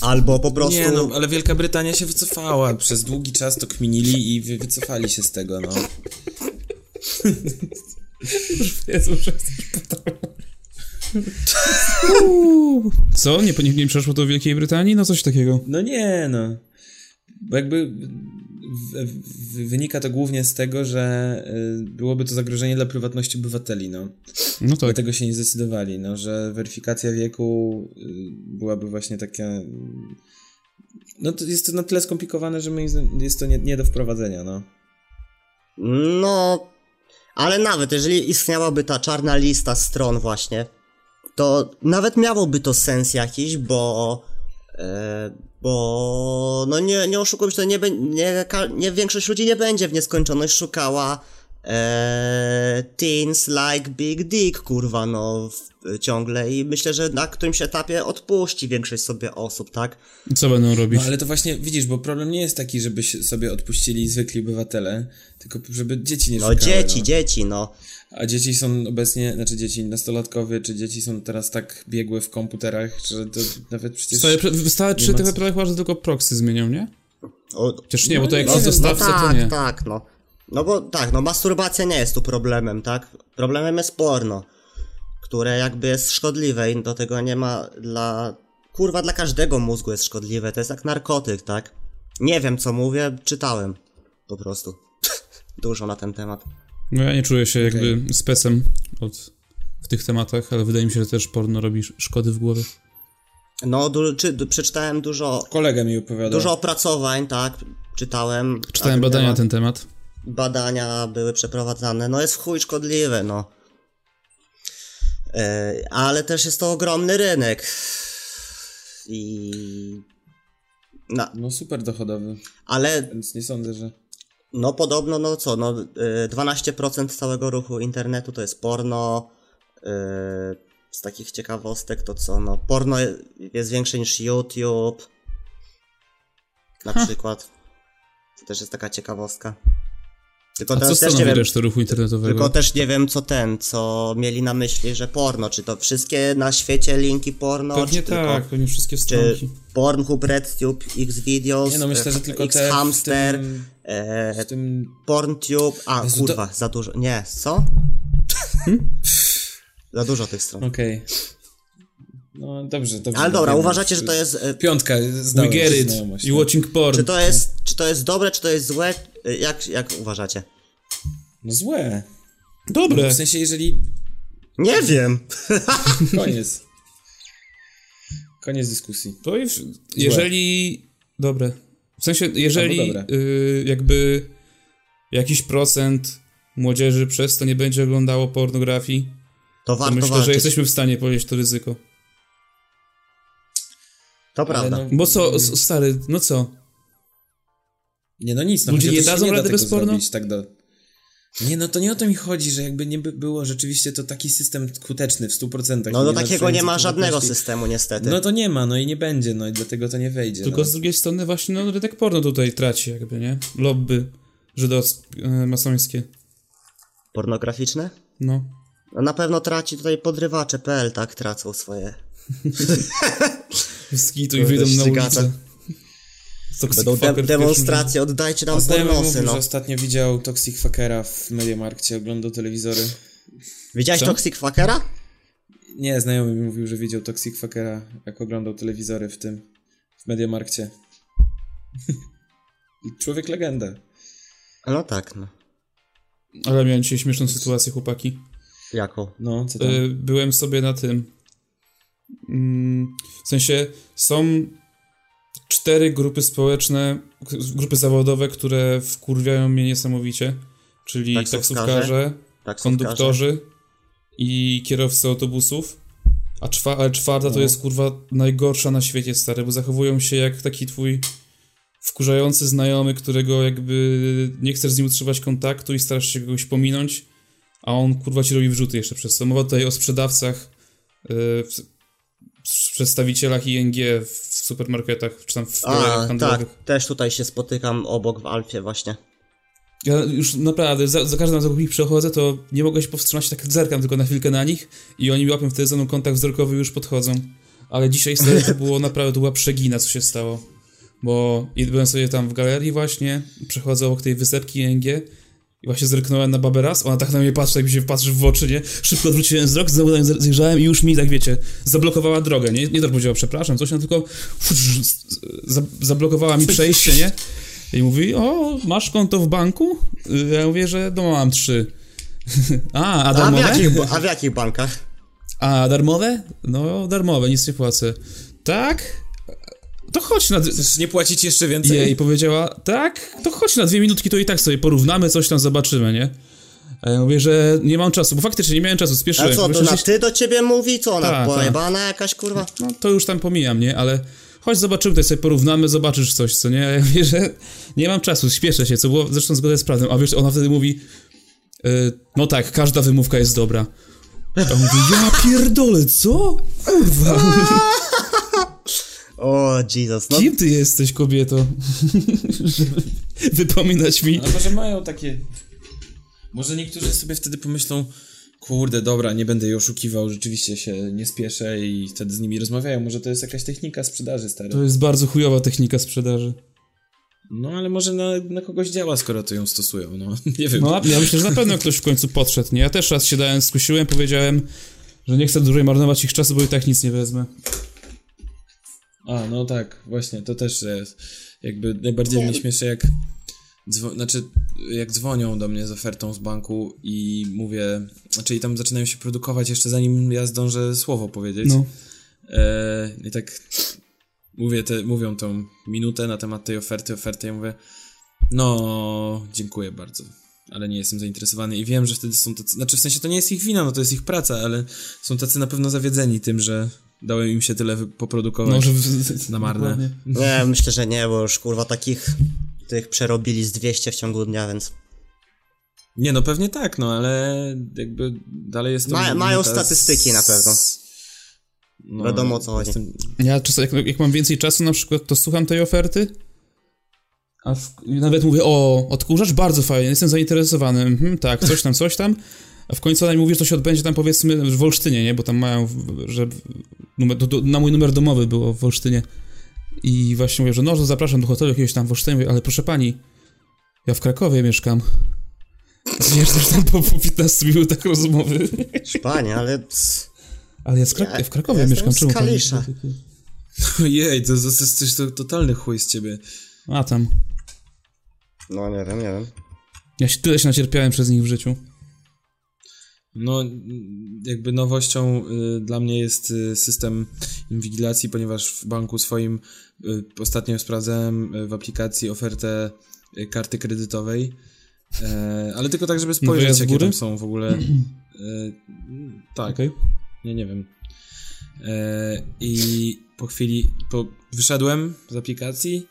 Albo po prostu... Nie, no, ale Wielka Brytania się wycofała. Przez długi czas to kminili i wy, wycofali się z tego, no. [laughs] Jezu, że jesteś Co? Nie, nie, nie przeszło to w Wielkiej Brytanii? No coś takiego. No nie, no. Bo jakby wynika to głównie z tego, że y, byłoby to zagrożenie dla prywatności obywateli, no. No tak. Dlatego się nie zdecydowali, no, że weryfikacja wieku y, byłaby właśnie taka... No to jest to na tyle skomplikowane, że zdaniem jest to nie, nie do wprowadzenia, no. No, ale nawet jeżeli istniałaby ta czarna lista stron właśnie, to nawet miałoby to sens jakiś, bo e, bo no nie, nie oszukujmy się, to nie, nie, nie większość ludzi nie będzie w nieskończoność szukała e, teens like big dick, kurwa, no w, ciągle i myślę, że na którymś etapie odpuści większość sobie osób, tak? Co będą robić? No ale to właśnie, widzisz, bo problem nie jest taki, żeby sobie odpuścili zwykli obywatele, tylko żeby dzieci nie No szukały, dzieci, no. dzieci, no. A dzieci są obecnie, znaczy dzieci nastolatkowie, czy dzieci są teraz tak biegłe w komputerach, że to nawet przecież... Ma tak co- naprawdę chyba, że tylko proxy zmienią, nie? O, Chociaż nie, bo to jak wiem, dostawca, no to tak, nie. tak, no. No bo tak, no masturbacja nie jest tu problemem, tak? Problemem jest porno, które jakby jest szkodliwe i do tego nie ma dla... Kurwa, dla każdego mózgu jest szkodliwe, to jest jak narkotyk, tak? Nie wiem co mówię, czytałem. Po prostu. [laughs] Dużo na ten temat. No ja nie czuję się jakby specem od, w tych tematach, ale wydaje mi się, że też porno robi sz- szkody w głowie. No, du- czy, du- przeczytałem dużo, Kolega mi opowiadał. dużo opracowań, tak? Czytałem. Czytałem badania na ten temat. badania były przeprowadzane. No jest chuj szkodliwe, no. E, ale też jest to ogromny rynek. I... No, No super dochodowy, ale więc nie sądzę, że... no podobno, no co, no e, 12% całego ruchu internetu to jest porno. E, z takich ciekawostek to co, no porno je- jest większe niż YouTube. Na przykład. To też jest taka ciekawostka. Tylko A co teraz też nie stanowi wiem, resztę ruchu internetowego? Tylko też nie wiem, co ten, co mieli na myśli, że porno. Czy to wszystkie na świecie linki porno, Pewnie czy tak, tylko... pewnie wszystkie Czy stronki. Pornhub, RedTube, Xvideos, Nie no, myślę, że tylko te w Xhamster, tym, e, tym... PornTube... A, Jezu, kurwa, za dużo... Nie, co? [laughs] za dużo tych stron. Okej. No dobrze, dobrze. Ale dobra, uważacie, że to jest... E, Piątka. You no. watching porn. czy to jest, czy to jest dobre, czy to jest złe? E, Jak, jak uważacie? No złe. Dobre. W sensie, jeżeli... Nie wiem. [laughs] Koniec. Koniec dyskusji. To i w, jeżeli... Dobre. W sensie, jeżeli y, jakby jakiś procent młodzieży przez to nie będzie oglądało pornografii, To To warto myślę, walczyć. że jesteśmy w stanie ponieść to ryzyko. To prawda. no- Bo co, s- stary, no co? Nie no nic, no Ludzie nie że dadzą rady bez porno? zrobić tak do... Nie, no to nie o to mi chodzi, że jakby nie by było rzeczywiście to taki system skuteczny w 100%. No do nie takiego nie ma żadnego systemu niestety. No to nie ma, no i nie będzie, no i dlatego to nie wejdzie. Tylko no. z drugiej strony właśnie no, rynek porno tutaj traci jakby, nie? Lobby żydowskie, e, masońskie. Pornograficzne? No. No na pewno traci tutaj podrywacze.pl, tak? Tracą swoje. [laughs] Skitu i wyjdą na ulicę. Toxic Będą de- demonstracje, oddajcie nam pornosy, no. ostatnio widział Toxic Fuckera w Mediamarkcie, oglądał telewizory. Widziałeś Co? Toxic Fuckera? Nie, znajomy mi mówił, że widział Toxic Fuckera, jak oglądał telewizory w tym, w Mediamarkcie. [laughs] Człowiek legenda. No tak, no. pierwszym- Ale miałem dzisiaj śmieszną sytuację, chłopaki. Jaką? No, co tam? E, byłem sobie na tym. Mm, W sensie są cztery grupy społeczne, grupy zawodowe, które wkurwiają mnie niesamowicie. Czyli Taksówkarze, taksówkarze, Tak, konduktorzy i kierowcy autobusów. A, czwa, czwarta to No. jest kurwa najgorsza na świecie, stary, bo zachowują się jak taki twój wkurzający znajomy, którego jakby nie chcesz z nim utrzymywać kontaktu i starasz się kogoś pominąć, a on kurwa ci robi wrzuty jeszcze przez to. Mowa tutaj o sprzedawcach, yy, przedstawicielach ING w supermarketach, czy tam w A, handlowych. tak, też tutaj się spotykam obok w Alfie właśnie. Ja już naprawdę, za, za każdym razem jak ich przechodzę, to nie mogę się powstrzymać, tak zerkam tylko na chwilkę na nich i oni mi łapią wtedy ze mną kontakt wzrokowy i już podchodzą. Ale dzisiaj stary, to było naprawdę, to była przegina, co się stało. Bo byłem sobie tam w galerii właśnie, przechodzę obok tej wysepki ING i właśnie zerknąłem na babę raz, ona tak na mnie patrzy, jak mi się patrzy w oczy, nie? Szybko odwróciłem wzrok, znowu na zajrzałem i już mi, tak wiecie, zablokowała drogę, nie? Nie że powiedziała przepraszam, coś, no tylko za, zablokowała mi przejście, nie? I mówi, o, masz konto w banku? Y, Ja mówię, że no mam trzy. [laughs] A, a A w, darmowe? jakich, a w jakich bankach? A darmowe? No, darmowe, nic nie płacę. Tak? To chodź na... Chcesz nie płacić jeszcze więcej? Jej powiedziała, tak? To chodź na dwie minutki, to i tak sobie porównamy, coś tam zobaczymy, nie? A ja mówię, że nie mam czasu, bo faktycznie nie miałem czasu, A spieszyłem. co, to na ty do ciebie mówi? Co ona, Tak, pojebana jakaś kurwa? No to już tam pomijam, nie? Ale chodź zobaczymy, tutaj sobie porównamy, zobaczysz coś, co nie? A ja [laughs] mówię, że nie mam czasu, śpieszę się, co było zresztą zgodne z prawdą. A wiesz, ona wtedy mówi, y, no tak, każda wymówka jest dobra. A ja mówię, ja pierdolę, co? Kurwa, [laughs] [laughs] O, Jesus, no kim ty jesteś, kobieto? [laughs] Żeby wypominać mi. A może mają takie... Może niektórzy sobie wtedy pomyślą, kurde, dobra, nie będę jej oszukiwał, rzeczywiście się nie spieszę i wtedy z nimi rozmawiają. Może to jest jakaś technika sprzedaży, stary. To jest bardzo chujowa technika sprzedaży. No ale może na, na kogoś działa, skoro to ją stosują, no. [laughs] Nie wiem. No, ja myślę, że na pewno ktoś w końcu podszedł, nie? Ja też raz się dałem, skusiłem, powiedziałem, że nie chcę dłużej marnować ich czasu, bo i tak nic nie wezmę. A, no tak, właśnie, to też jest. Jakby najbardziej mnie śmieszy, jak. Dzwo- znaczy, jak dzwonią do mnie z ofertą z banku i mówię. Znaczy, i tam zaczynają się produkować jeszcze zanim ja zdążę słowo powiedzieć. No. E, I tak mówię te, mówią tą minutę na temat tej oferty, oferty, ja mówię, no, dziękuję bardzo, ale nie jestem zainteresowany i wiem, że wtedy są tacy, znaczy w sensie to nie jest ich wina, no to jest ich praca, ale są tacy na pewno zawiedzeni tym, że dałem im się tyle poprodukować No, że w- na marne. Nie, myślę, że nie, bo już kurwa takich tych przerobili z 200 w ciągu dnia, więc Nie, no pewnie tak, no ale jakby dalej jest to... Ma- mają statystyki na pewno. No, Wiadomo, o co chodzi. jestem- Ja czasem, jak, jak mam więcej czasu na przykład, to słucham tej oferty, a w, nawet mówię, o, odkurzacz bardzo fajnie, jestem zainteresowany, mhm, tak, coś tam, coś tam, a w końcu ona mi mówi, że to się odbędzie tam powiedzmy w Olsztynie, nie, bo tam mają, że numer, do, do, na mój numer domowy było w Olsztynie i właśnie mówię, że no, że zapraszam do hotelu jakiegoś tam w Olsztynie, mówię, ale proszę pani, ja w Krakowie mieszkam. [laughs] Zjeżdżasz tam po, po 15 minutach rozmowy. Panie, ale Ale ja, z Krak- Ja- w Krakowie ja mieszkam, czemu Kalisza. [laughs] Ojej, to, to, to jest coś to, totalny chuj z ciebie. A tam. no nie wiem, nie wiem. Ja się tyle się nacierpiałem przez nich w życiu. No, jakby nowością y, dla mnie jest y, system inwigilacji, ponieważ w banku swoim y, ostatnio sprawdzałem w aplikacji ofertę karty kredytowej E, ale tylko tak, żeby spojrzeć, jakie tam są w ogóle. [clears throat] E, tak, Okej. nie, nie wiem. E, I po chwili, po, wyszedłem z aplikacji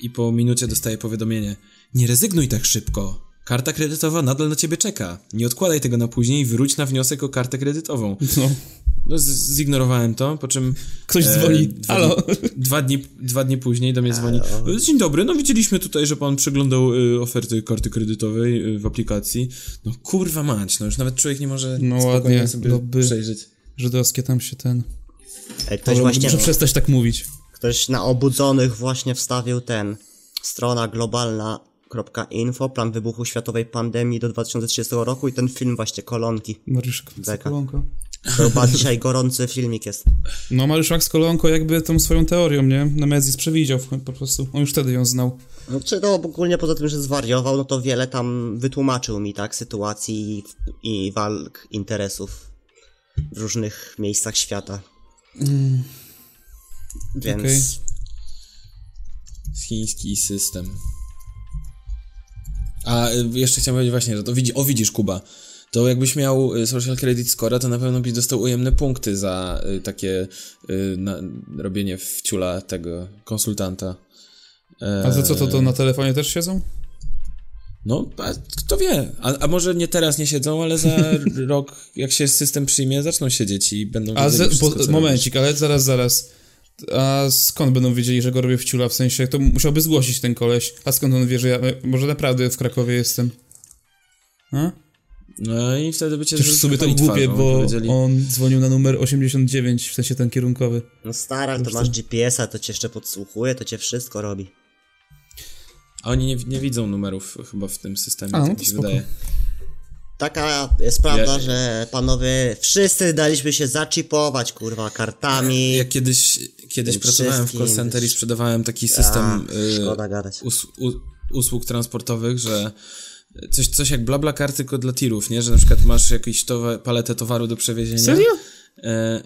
i po minucie dostaję powiadomienie. Nie rezygnuj tak szybko. Karta kredytowa nadal na ciebie czeka. Nie odkładaj tego na później i wróć na wniosek o kartę kredytową. No. No, z- zignorowałem to, po czym Ktoś E, dzwoni. dwa Halo. dwa dni, dwa dni później do mnie dzwoni. Halo. Dzień dobry, no widzieliśmy tutaj, że pan przeglądał y, oferty karty kredytowej y, w aplikacji. No kurwa mać, no już nawet człowiek nie może No spokojnie ładnie, sobie lobby. przejrzeć. Żydowskie tam się ten... Ej, ktoś Ale właśnie, muszę przestać tak mówić. ktoś na obudzonych właśnie wstawił ten, strona globalna.info, plan wybuchu światowej pandemii do 2030 roku i ten film właśnie, kolonki. Mariusz. Kolonko. To chyba dzisiaj gorący filmik jest. No Mariusz Kolonko jakby tą swoją teorią, nie? Nemezis przewidział po prostu. On już wtedy ją znał. No, czy to ogólnie poza tym, że zwariował, no to wiele tam wytłumaczył mi, tak, sytuacji i, i walk interesów w różnych miejscach świata. Więc Okej. Chiński system. A y, jeszcze chciałem powiedzieć właśnie, że to widzi, o widzisz Kuba, to jakbyś miał y, social credit score, to na pewno byś dostał ujemne punkty za y, takie y, na, robienie wciula tego konsultanta. A za co to, to na telefonie też siedzą? No, a kto wie? A, a może nie teraz nie siedzą, ale za [laughs] rok, jak się system przyjmie, zaczną siedzieć i będą A ze, bo, momencik, ale zaraz, zaraz. A skąd będą wiedzieli, że go robię w ciula? W sensie, to musiałby zgłosić ten koleś. A skąd on wie, że ja może naprawdę w Krakowie jestem? A? No i wtedy by cię Przecież w sumie to głupie, twarzą, bo on dzwonił na numer 89, w sensie ten kierunkowy. no stara, to masz GPS-a, to cię jeszcze podsłuchuje, to cię wszystko robi. A oni nie, nie widzą numerów chyba w tym systemie, A, no tak to mi się wydaje. Taka jest prawda, Ja- że panowie wszyscy daliśmy się zaczipować, kurwa, kartami. Ja kiedyś, kiedyś pracowałem w call center i sprzedawałem taki system A, y, us, u, usług transportowych, że coś, coś jak BlaBlaCar tylko dla tirów, nie? Że na przykład masz jakąś towa- paletę towaru do przewiezienia. Serio? E,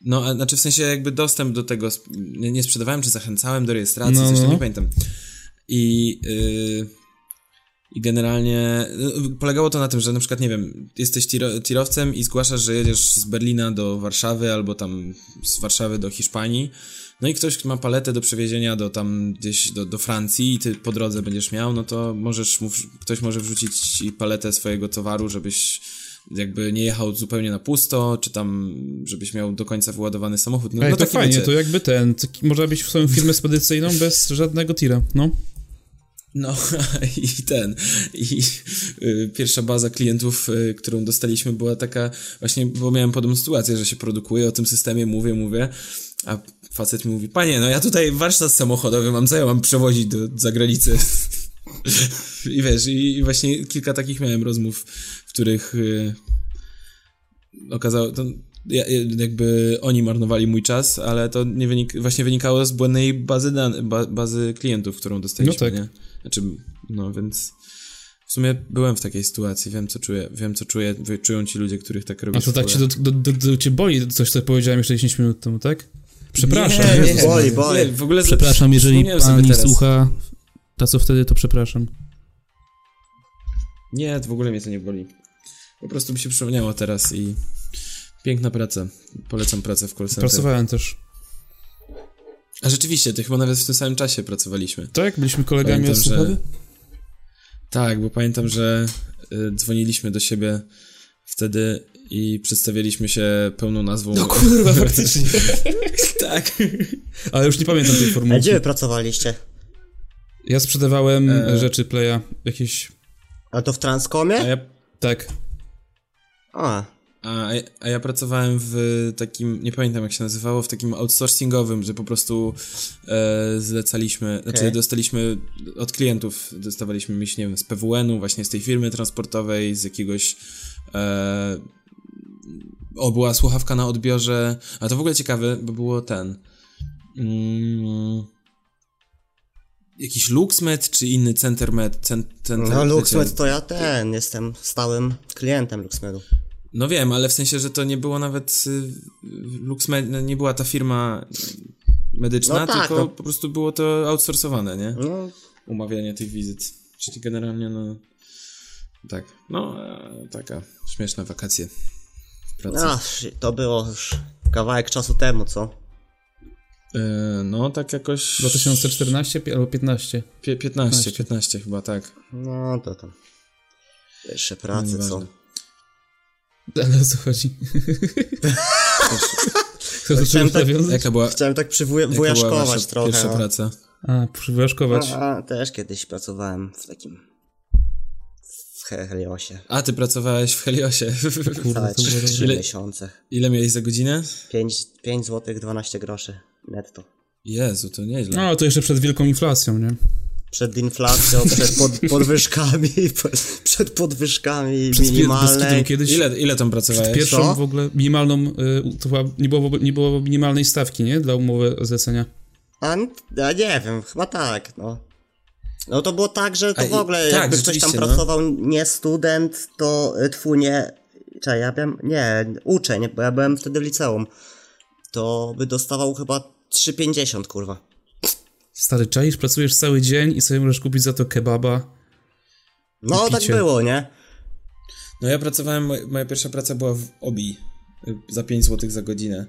no, a znaczy w sensie jakby dostęp do tego, nie, nie sprzedawałem, czy zachęcałem do rejestracji, No, coś tam no. nie pamiętam. I, y, i generalnie y, polegało to na tym, że na przykład, nie wiem, jesteś tiro, tirowcem i zgłaszasz, że jedziesz z Berlina do Warszawy albo tam z Warszawy do Hiszpanii. No i ktoś ma paletę do przewiezienia do tam gdzieś do, do Francji i ty po drodze będziesz miał, no to możesz mu, ktoś może wrzucić ci paletę swojego towaru, żebyś jakby nie jechał zupełnie na pusto, czy tam, żebyś miał do końca wyładowany samochód. No, Ej, no to fajnie, wiecie. to jakby ten, taki- można być w swoją firmę spedycyjną bez żadnego tira, no. No [laughs] i ten, i y, pierwsza baza klientów, y, którą dostaliśmy była taka, właśnie, bo miałem podobną sytuację, że się produkuje o tym systemie, mówię, mówię, a facet mi mówi, panie, no ja tutaj warsztat samochodowy mam, co ja mam przewozić do zagranicy? [laughs] I wiesz, i, i właśnie kilka takich miałem rozmów, w których y, okazało, to ja, jakby oni marnowali mój czas, ale to nie wynik, właśnie wynikało z błędnej bazy, dan- ba, bazy klientów, którą dostaliśmy, No tak. nie? Znaczy, no więc w sumie byłem w takiej sytuacji, wiem co czuję, wiem co czuję, czują ci ludzie, których tak robisz A to tak cię do, do, do, do cię boli coś, co powiedziałem jeszcze 10 minut temu, tak? Przepraszam. Nie, Jezus nie, Boli, boli. Nie, w ogóle Przepraszam, jeżeli pani słucha, ta co wtedy, to przepraszam. Nie, w ogóle mnie to nie boli. Po prostu mi się przypomniało teraz i piękna praca. Polecam pracę w call center. Pracowałem też. A rzeczywiście, to chyba nawet w tym samym czasie pracowaliśmy. Tak? Byliśmy kolegami Pamiętam, od że-? Tak, bo pamiętam, że y, dzwoniliśmy do siebie wtedy i przedstawialiśmy się pełną nazwą. No kurwa, faktycznie. [laughs] tak. Ale już nie pamiętam tej A formułki. gdzie wy pracowaliście? Ja sprzedawałem E. rzeczy Playa, jakieś... A to w A Transcomie? ja, Tak. A, a, a ja pracowałem w takim, nie pamiętam jak się nazywało, w takim outsourcingowym, że po prostu e, zlecaliśmy, znaczy Okej. dostaliśmy od klientów, dostawaliśmy myśl, nie wiem, z PWN-u, właśnie z tej firmy transportowej, z jakiegoś e, o, była słuchawka na odbiorze, a to w ogóle ciekawe, bo było ten mm, jakiś LuxMed, czy inny CenterMed, cen, center, no LuxMed to ja ten, jestem stałym klientem LuxMedu. No wiem, ale w sensie, że to nie było nawet y, LuxMed, no nie była ta firma medyczna, No tak, tylko no. po prostu było to outsourcowane, nie? No, Umawianie tych wizyt. Czyli generalnie, no... Tak, no, e, taka śmieszna wakacje w pracy. A, to było już kawałek czasu temu, co? E, no, tak jakoś... 2014 pi- albo 15. Pie- 15, 15 chyba, tak. No to tam. Pierwsze prace, co? nieważne. Ale o co chodzi? [laughs] Chciałem tak-? Jaka była, Chciałem tak przywujaszkować trochę. pierwsza no. praca? A, przywyżkować. A, też kiedyś pracowałem w takim... w Heliosie. A, ty pracowałeś w Heliosie. Kurde, Całe to było 3, dobre. Ile- miesiące. Ile miałeś za godzinę? 5, 5 zł 12 groszy netto. Jezu, to nieźle. No, to jeszcze przed wielką inflacją, nie? Przed inflacją, [laughs] przed pod, podwyżkami, przed podwyżkami Przez minimalnej. kiedyś... Ile, ile tam pracowałeś? Pierwszą Co? w ogóle minimalną, y, to chyba nie było, nie było minimalnej stawki, nie? Dla umowy zlecenia. A, ja nie wiem, chyba tak, no. No to było tak, że to A w ogóle tak, jakby ktoś tam no. pracował nie student, to y, twój nie... Czekaj, ja byłem... Nie, uczeń, bo ja byłem wtedy w liceum. To by dostawał chyba 3,50 kurwa. Stary, czaisz, pracujesz cały dzień i sobie możesz kupić za to kebaba. No tak było, nie? No ja pracowałem, moj- moja pierwsza praca była w OBI y, za 5 zł za godzinę.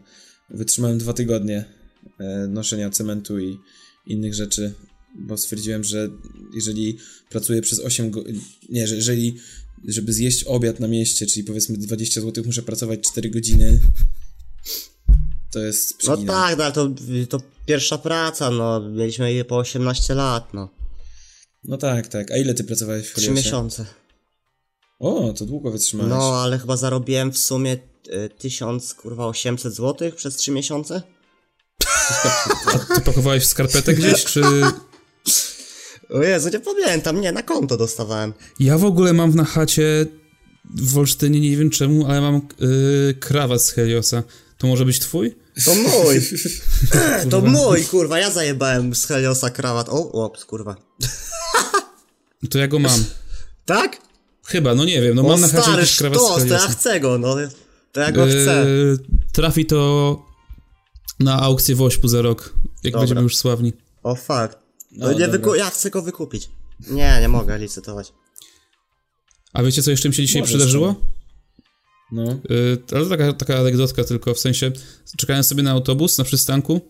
Wytrzymałem dwa tygodnie e, noszenia cementu i innych rzeczy, bo stwierdziłem, że jeżeli pracuję przez 8 godzin, nie, że jeżeli, żeby zjeść obiad na mieście, czyli powiedzmy 20 zł, muszę pracować 4 godziny, to jest No tak, no, ale to, to pierwsza praca, no. Mieliśmy je po 18 lat, no. No tak, tak. A ile ty pracowałeś w 3 Heliosie? miesiące. O, to długo wytrzymałeś. No, ale chyba zarobiłem w sumie y, 1000, kurwa, 800 zł przez 3 miesiące. Ty pakowałeś w skarpetę gdzieś, czy... O Jezu, nie pamiętam, nie, na konto dostawałem. Ja w ogóle mam na chacie w Olsztynie, nie wiem czemu, ale mam y, krawat z Heliosa. To może być twój? To mój! [laughs] to mój, kurwa, ja zajebałem z Heliosa krawat. O, ops, kurwa. To ja go mam. Tak? Chyba, no nie wiem, no O mam na chacie jakiś krawat z sztos, to ja Heliosa. chcę go, no. To ja go chcę. Y, trafi to na aukcję w Ośpu za rok, jak Dobra. będziemy już sławni. O fuck. To No, nie wyku- ja chcę go wykupić. Nie, nie mogę licytować. A wiecie, co jeszcze mi się dzisiaj Możesz przydarzyło? No. Y, ale to taka, taka anegdotka tylko, w sensie czekałem sobie na autobus na przystanku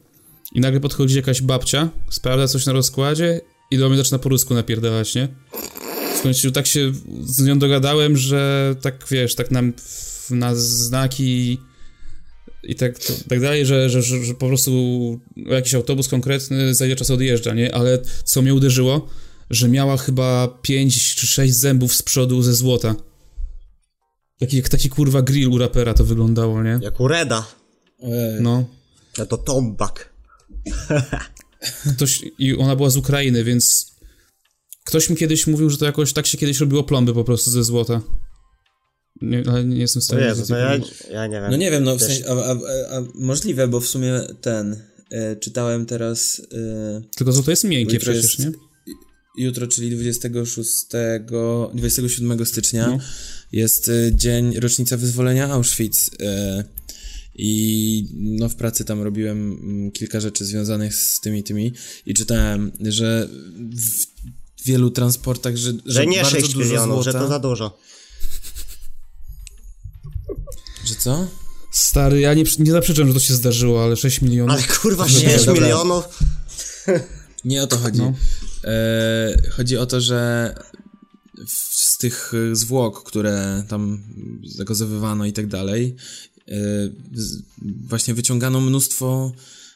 i nagle podchodzi jakaś babcia, sprawdza coś na rozkładzie i do mnie zaczyna po rusku napierdalać, nie? W końcu tak się z nią dogadałem, że tak, wiesz, tak nam na znaki i tak, tak dalej, że, że, że, że po prostu jakiś autobus konkretny zajdzie czas odjeżdża, nie? Ale co mnie uderzyło, że miała chyba 5 czy 6 zębów z przodu ze złota. Taki, jak taki kurwa grill u rapera to wyglądało, nie? Jak u Reda. Ojej. No. No to tombak. [laughs] Ktoś, I ona była z Ukrainy, więc ktoś mi kiedyś mówił, że to jakoś tak się kiedyś robiło plomby po prostu ze złota. Nie, ale nie jestem w stanie Jezu, to ja, ja nie wiem. No nie wiem, no w sensie, a, a, a, możliwe, bo w sumie ten, e, czytałem teraz e, Tylko złoto jest miękkie Jutro przecież, jest- nie? jutro, czyli 26, 27 stycznia No. Jest e, dzień, rocznica wyzwolenia Auschwitz e, i no w pracy tam robiłem mm, kilka rzeczy związanych z tymi tymi i czytałem, że w wielu transportach, że, że, Że nie bardzo 6 dużo milionów, złota, że to za dużo. że co? Stary, ja nie, nie zaprzeczam, że to się zdarzyło, ale 6 milionów. Ale kurwa, Nie, 6 dobra. milionów. Nie o to chodzi. No. E, chodzi o to, że z tych e, zwłok, które tam zagazowywano i tak dalej, z, właśnie wyciągano mnóstwo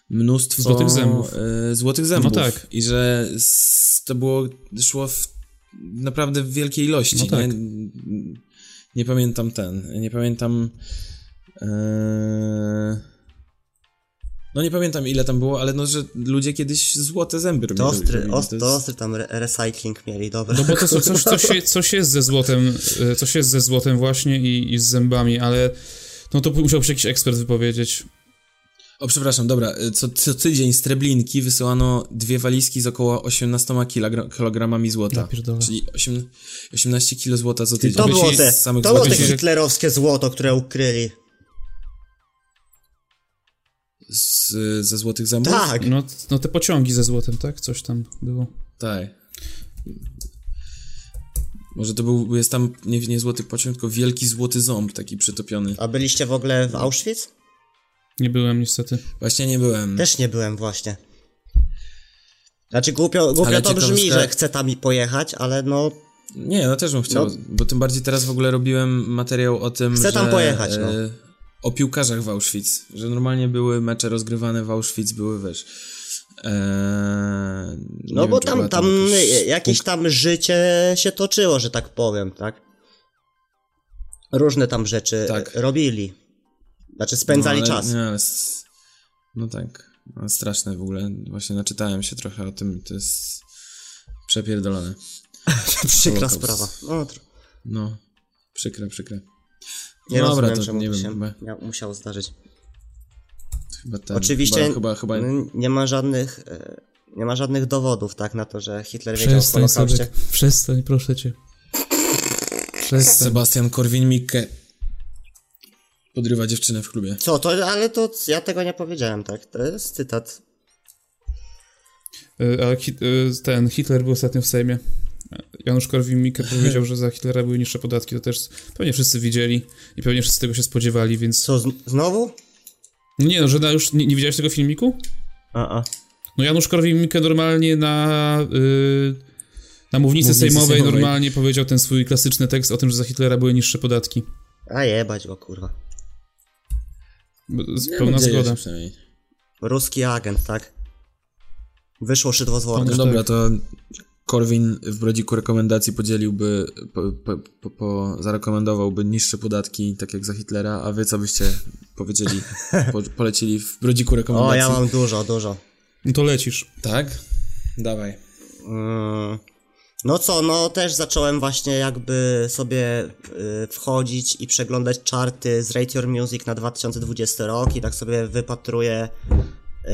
mnóstwo Złotych zębów. E, złotych zębów. No tak. I że to było, szło w naprawdę w wielkiej ilości. No tak. nie? nie pamiętam ten, nie pamiętam e, no nie pamiętam ile tam było, ale no, że ludzie kiedyś złote zęby robili. To ostry, robili. ost, To jest- ostry tam re recycling mieli, dobra. No bo to co- coś, coś, się- coś jest ze złotem, y, coś jest ze złotem właśnie i, i z zębami, ale no to musiał się jakiś ekspert wypowiedzieć. O, przepraszam, dobra. Co, co tydzień z Treblinki wysyłano dwie walizki z około 18 kilogra- kilogramami złota. Ja pierdolę. Czyli 8, 18 kilo złota co tydzień. To było te, to było te hitlerowskie złoto, które ukryli. Z, ze złotych zębów? Tak. No, no te pociągi ze złotem, tak? Coś tam było. Tak. Może to był, jest tam nie, nie złoty pociąg, tylko wielki złoty ząb, taki przytopiony. A byliście w ogóle w Auschwitz? Nie byłem niestety. Właśnie nie byłem. Też nie byłem właśnie. Znaczy głupio, głupio Ale to brzmi, że chcę tam i pojechać, ale no Nie, no też bym chciał, No. bo tym bardziej teraz w ogóle robiłem materiał o tym, Chcę że, tam pojechać, no. e, o piłkarzach w Auschwitz, że normalnie były mecze rozgrywane w Auschwitz, były, wiesz... E, nie No wiem, bo czy tam, była tam jakaś jakieś tam życie się toczyło, że tak powiem, tak? Różne tam rzeczy Tak. robili. Znaczy spędzali no, ale, czas. Nie, ale no tak, no, straszne w ogóle, właśnie naczytałem się trochę o tym, to jest przepierdolone. [laughs] Przykra sprawa. No, No, przykre, przykre. Nie dobra, rozumiem, to czemu nie to wiem, się chyba, mia- musiało zdarzyć. chyba ten, Oczywiście chyba, chyba, chyba nie ma żadnych e, nie ma żadnych dowodów, tak, na to, że Hitler wiedział o Przestań, Holokauście. Sebek. Przestań, proszę cię. Przestań. Sebastian Korwin-Mikke podrywa dziewczynę w klubie. Co, to, ale to ja tego nie powiedziałem, tak? To jest cytat. Y, A y, ten Hitler był ostatnio w Sejmie. Janusz Korwin-Mikke powiedział, że za Hitlera były niższe podatki. To też pewnie wszyscy widzieli i pewnie wszyscy tego się spodziewali, więc... Co, znowu? No nie no, że na, już nie, nie widziałeś tego filmiku? A, a. No Janusz Korwin-Mikke normalnie na... Y, na mównicy Mównicy sejmowej, sejmowej. normalnie powiedział ten swój klasyczny tekst o tym, że za Hitlera były niższe podatki. A jebać go, kurwa. Z- Nie, Pełna no, zgoda. Ruski agent, tak? Wyszło szydło z No worka. dobra, to Korwin w brodziku rekomendacji podzieliłby, po, po, po, po, zarekomendowałby niższe podatki, tak jak za Hitlera, a wy co byście powiedzieli, po, [laughs] polecili w brodziku O, rekomendacji? ja mam dużo, dużo. No to lecisz. Tak? Dawaj. Mm. No co, no też zacząłem właśnie jakby sobie y, wchodzić i przeglądać charty z Rate Your Music na 2020 rok i tak sobie wypatruję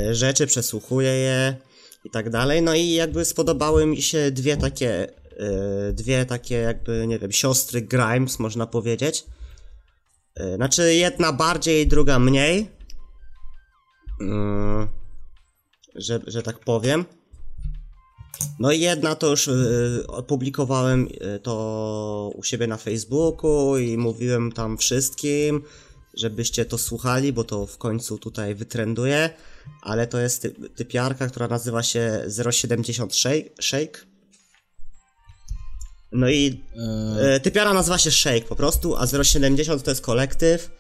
y, rzeczy, przesłuchuję je i tak dalej. No i jakby spodobały mi się dwie takie, y, dwie takie jakby, nie wiem, siostry Grimes, można powiedzieć. Y, Znaczy jedna bardziej, druga mniej. Mm, że, że tak powiem. No i jedna to już y, opublikowałem to u siebie na Facebooku i mówiłem tam wszystkim, żebyście to słuchali, bo to w końcu tutaj wytrenduje, ale to jest ty, typiarka, która nazywa się 070 Shake. No i E, typiara nazywa się Shake po prostu, a 070 to jest kolektyw.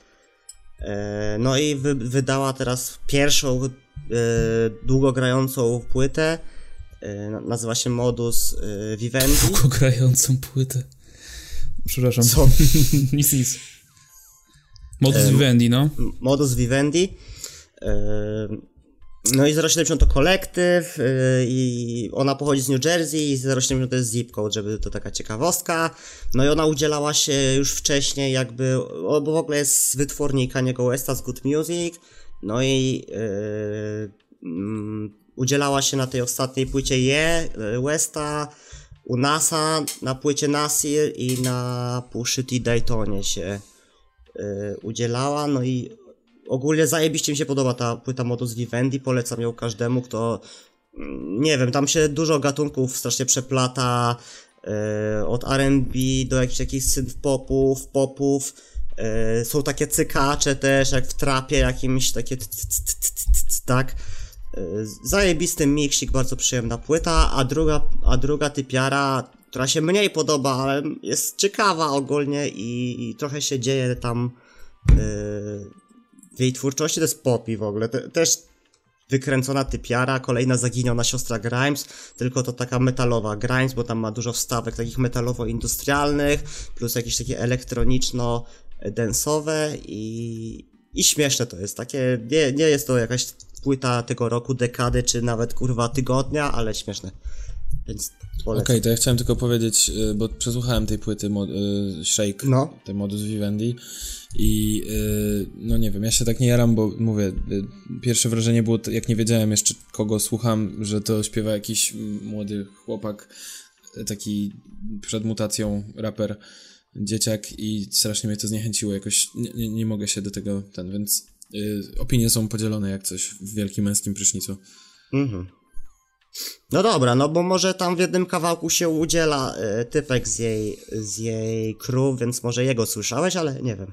E, no i wy, wydała teraz pierwszą e, długogrającą płytę. Na- nazywa się Modus e, Vivendi. Długo grającą płytę. Przepraszam. Co? [laughs] nic, nic. Modus Vivendi, no. Modus Vivendi. No i 070 to kolektyw e, i ona pochodzi z New Jersey i 070 to jest zip code, żeby to taka ciekawostka. No i ona udzielała się już wcześniej jakby, bo w ogóle jest z wytwórni Kaniego Westa z Good Music. No i mm, udzielała się na tej ostatniej płycie Je e, Westa, u NASA, na płycie Nasir i na Pushy T Daytonie się y, udzielała, no i ogólnie zajebiście mi się podoba ta płyta Modus Vivendi, polecam ją każdemu, kto mm, nie wiem, tam się dużo gatunków strasznie przeplata, y, od R&B do jakichś takich synth-popów, popów, y, są takie cykacze też, jak w trapie jakimś, takie tak, Y, zajebisty miksik, bardzo przyjemna płyta, a druga, a druga typiara, która się mniej podoba, ale jest ciekawa ogólnie i, i trochę się dzieje tam yy, w jej twórczości, to jest Poppy w ogóle, Te, też wykręcona typiara, kolejna zaginiona siostra Grimes, tylko to taka metalowa. Grimes, bo tam ma dużo wstawek takich metalowo-industrialnych, plus jakieś takie elektroniczno-densowe i, i śmieszne to jest, takie, nie, nie jest to jakaś płyta tego roku, dekady, czy nawet kurwa tygodnia, ale śmieszne, więc. Okej, to ja chciałem tylko powiedzieć, y, bo przesłuchałem tej płyty mo- y, Shake, No. tej Modus Vivendi i y, no nie wiem, ja się tak nie jaram, bo mówię, y, pierwsze wrażenie było, jak nie wiedziałem jeszcze kogo słucham, że to śpiewa jakiś młody chłopak, y, taki przed mutacją raper, dzieciak i strasznie mnie to zniechęciło, jakoś nie, nie, nie mogę się do tego, ten, więc y, opinie są podzielone jak coś w wielkim męskim prysznicu. Mhm. No dobra, no bo może tam w jednym kawałku się udziela y, typek z jej, z jej crew, więc może jego słyszałeś, ale nie wiem.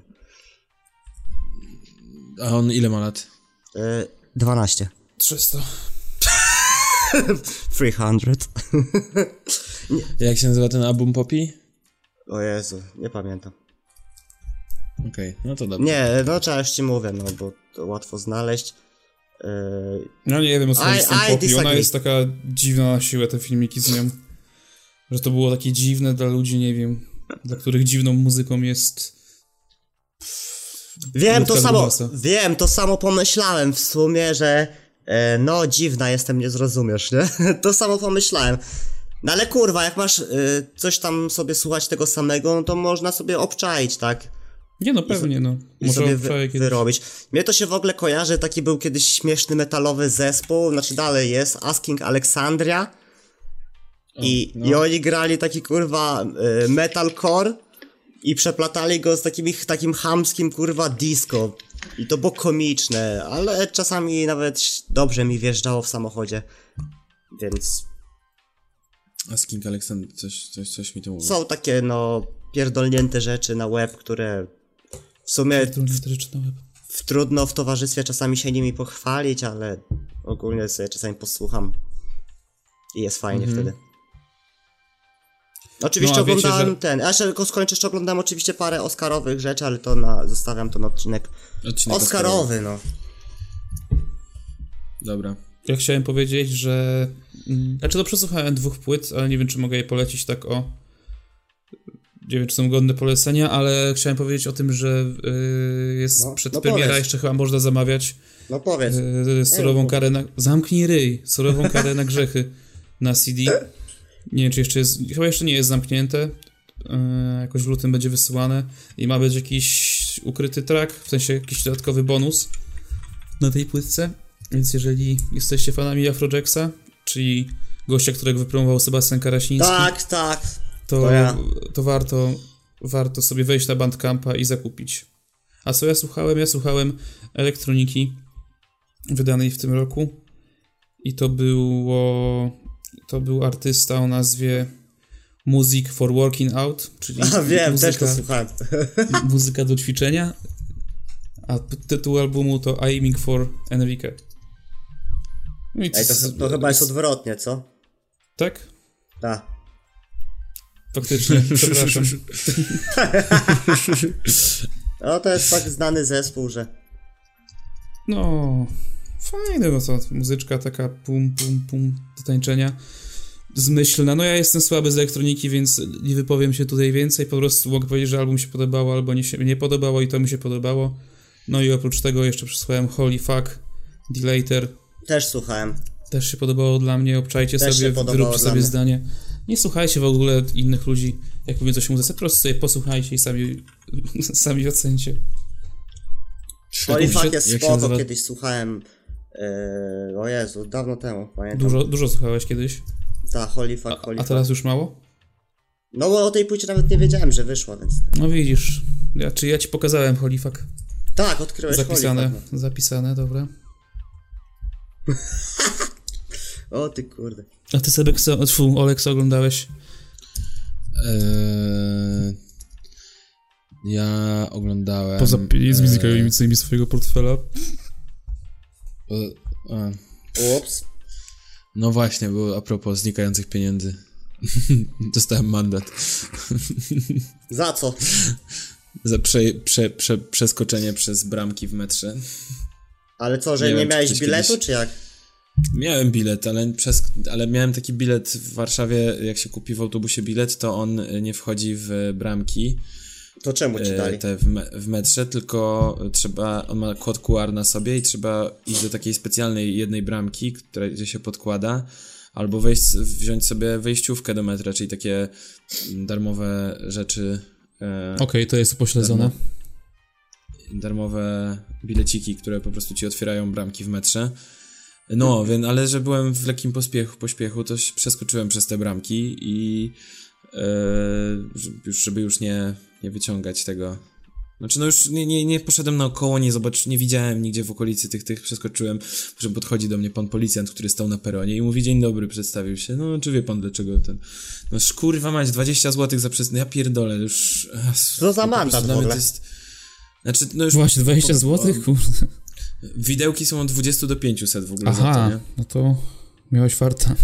A on ile ma lat? Y, 12. 300. 300. Jak się nazywa ten album Poppy? o Jezu, nie pamiętam. Okej, no to dobrze. Nie, no trzeba już ci mówię, no bo to łatwo znaleźć. Y, No nie wiem o co chodzi z I Poppy. Ona jest taka dziwna na siłę, te filmiki z nią. Że to było takie dziwne dla ludzi, nie wiem, dla których dziwną muzyką jest... Wiem, to samo, wiem, to samo pomyślałem w sumie, że e, no dziwna jestem, nie zrozumiesz, nie? [laughs] to samo pomyślałem. No ale kurwa, jak masz e, coś tam sobie słuchać tego samego, no to można sobie obczaić, tak? Nie no, pewnie no. I Może sobie wy, wyrobić. Mnie to się w ogóle kojarzy, taki był kiedyś śmieszny metalowy zespół, znaczy dalej jest, Asking Alexandria. I, no. I oni grali taki kurwa y, metalcore i przeplatali go z takimi, takim chamskim kurwa disco. I to było komiczne, ale czasami nawet dobrze mi wjeżdżało w samochodzie. Więc A z King Alexander, coś, coś, coś mi to mówi. są takie no pierdolnięte rzeczy na web, które w sumie te rzeczy na web. w, trudno w towarzystwie czasami się nimi pochwalić, ale ogólnie sobie czasami posłucham i jest fajnie wtedy. Oczywiście No, a wiecie, oglądałem że- ten, a jeszcze tylko skończę, jeszcze oglądałem oczywiście parę Oscarowych rzeczy, ale to na, zostawiam to na odcinek Odcinek Oscarowy, no. Dobra. Ja chciałem powiedzieć, że... mm, Znaczy to przesłuchałem dwóch płyt, ale nie wiem, czy mogę je polecić tak o... Nie wiem, czy są godne polecenia, ale chciałem powiedzieć o tym, że yy, jest No, przed no premiera, powiedz. jeszcze chyba można zamawiać No powiedz. yy, surową mów. karę na... Zamknij ryj! Surową karę na grzechy na CD. [laughs] Nie wiem, czy jeszcze jest... Chyba jeszcze nie jest zamknięte. Yy, jakoś w lutym będzie wysyłane i ma być jakiś ukryty track, w sensie jakiś dodatkowy bonus na tej płytce. Więc jeżeli jesteście fanami Afrojacksa, czyli gościa, którego wypromował Sebastian Karasiński, Tak, tak. to, to ja. to warto, warto sobie wejść na Bandcampa i zakupić. A co ja słuchałem? Ja słuchałem elektroniki wydanej w tym roku i to było to był artysta o nazwie Music for Working Out, czyli A wiem, też muzyka, to słuchałem. muzyka do ćwiczenia, a tytuł albumu to Aiming for Enrique. No i Ej, to, to chyba jest odwrotnie, co? Tak? Tak. Faktycznie, [laughs] przepraszam. [laughs] No to jest tak znany zespół, że... No, fajne, no to muzyczka taka pum, pum, pum do tańczenia. Zmyślna. No ja jestem słaby z elektroniki, więc nie wypowiem się tutaj więcej. Po prostu mogę powiedzieć, że album się podobało albo nie się nie podobało i to mi się podobało. No i oprócz tego jeszcze przesłuchałem Holy Fuck, Delater. Też słuchałem. Też się podobało dla mnie. Obczajcie Też sobie, wyróbcie sobie mnie. zdanie. Nie słuchajcie w ogóle innych ludzi, jak mówią coś o muzyce. Po prostu sobie posłuchajcie i sami, [laughs] sami ocencie. Holy Fuck jest spoko, kiedyś słuchałem... Yy, o Jezu, dawno temu, pamiętam. Dużo, dużo słuchałeś kiedyś. Ta, Holy Fuck, A, Holy a Fuck. teraz już mało? No bo o tej płycie nawet nie wiedziałem, że wyszła, więc... No widzisz, ja, czy ja ci pokazałem Holifak? Tak, odkryłeś Zapisane, Holy Fuck. zapisane, dobra. no. [laughs] O ty kurde. A ty sobie, tfu, Oleksa oglądałeś? Eee, ja oglądałem... Poza pieniędzmi eee, swojego portfela. A, Ups. no właśnie, bo a propos znikających pieniędzy. [laughs] Dostałem mandat [laughs] Za co? za prze, prze, prze, przeskoczenie przez bramki w metrze. Ale co, że Nie nie, wiem, miałeś biletu, kiedyś- czy jak? Miałem bilet, ale, przez, ale miałem taki bilet w Warszawie, jak się kupi w autobusie bilet, to on nie wchodzi w bramki To czemu ci e, dali? te w, me, w metrze, tylko trzeba, on ma kod QR na sobie i trzeba iść do takiej specjalnej jednej bramki, która, gdzie się podkłada, albo wejść, wziąć sobie wejściówkę do metra, czyli takie mm, darmowe rzeczy, e, Okej, to jest upośledzone. darmowe bileciki, które po prostu ci otwierają bramki w metrze. No, więc, ale że byłem w lekkim pospiechu, pośpiechu, to się przeskoczyłem przez te bramki i e, już, żeby już nie, nie wyciągać tego Znaczy, no już nie, nie, nie poszedłem naokoło, nie zobacz, nie widziałem nigdzie w okolicy tych, tych, przeskoczyłem, że podchodzi do mnie pan policjant, który stał na peronie i mówi, dzień dobry, przedstawił się, no, czy wie pan dlaczego ten, no, kurwa mać, 20 złotych za przez, ja pierdolę, już... Co za po mandat w ogóle? to jest, znaczy, no już... Właśnie, 20 po- zł? Kurde. Widełki są od 20 do 500 w ogóle za to, Aha, nie? no to miałeś farta.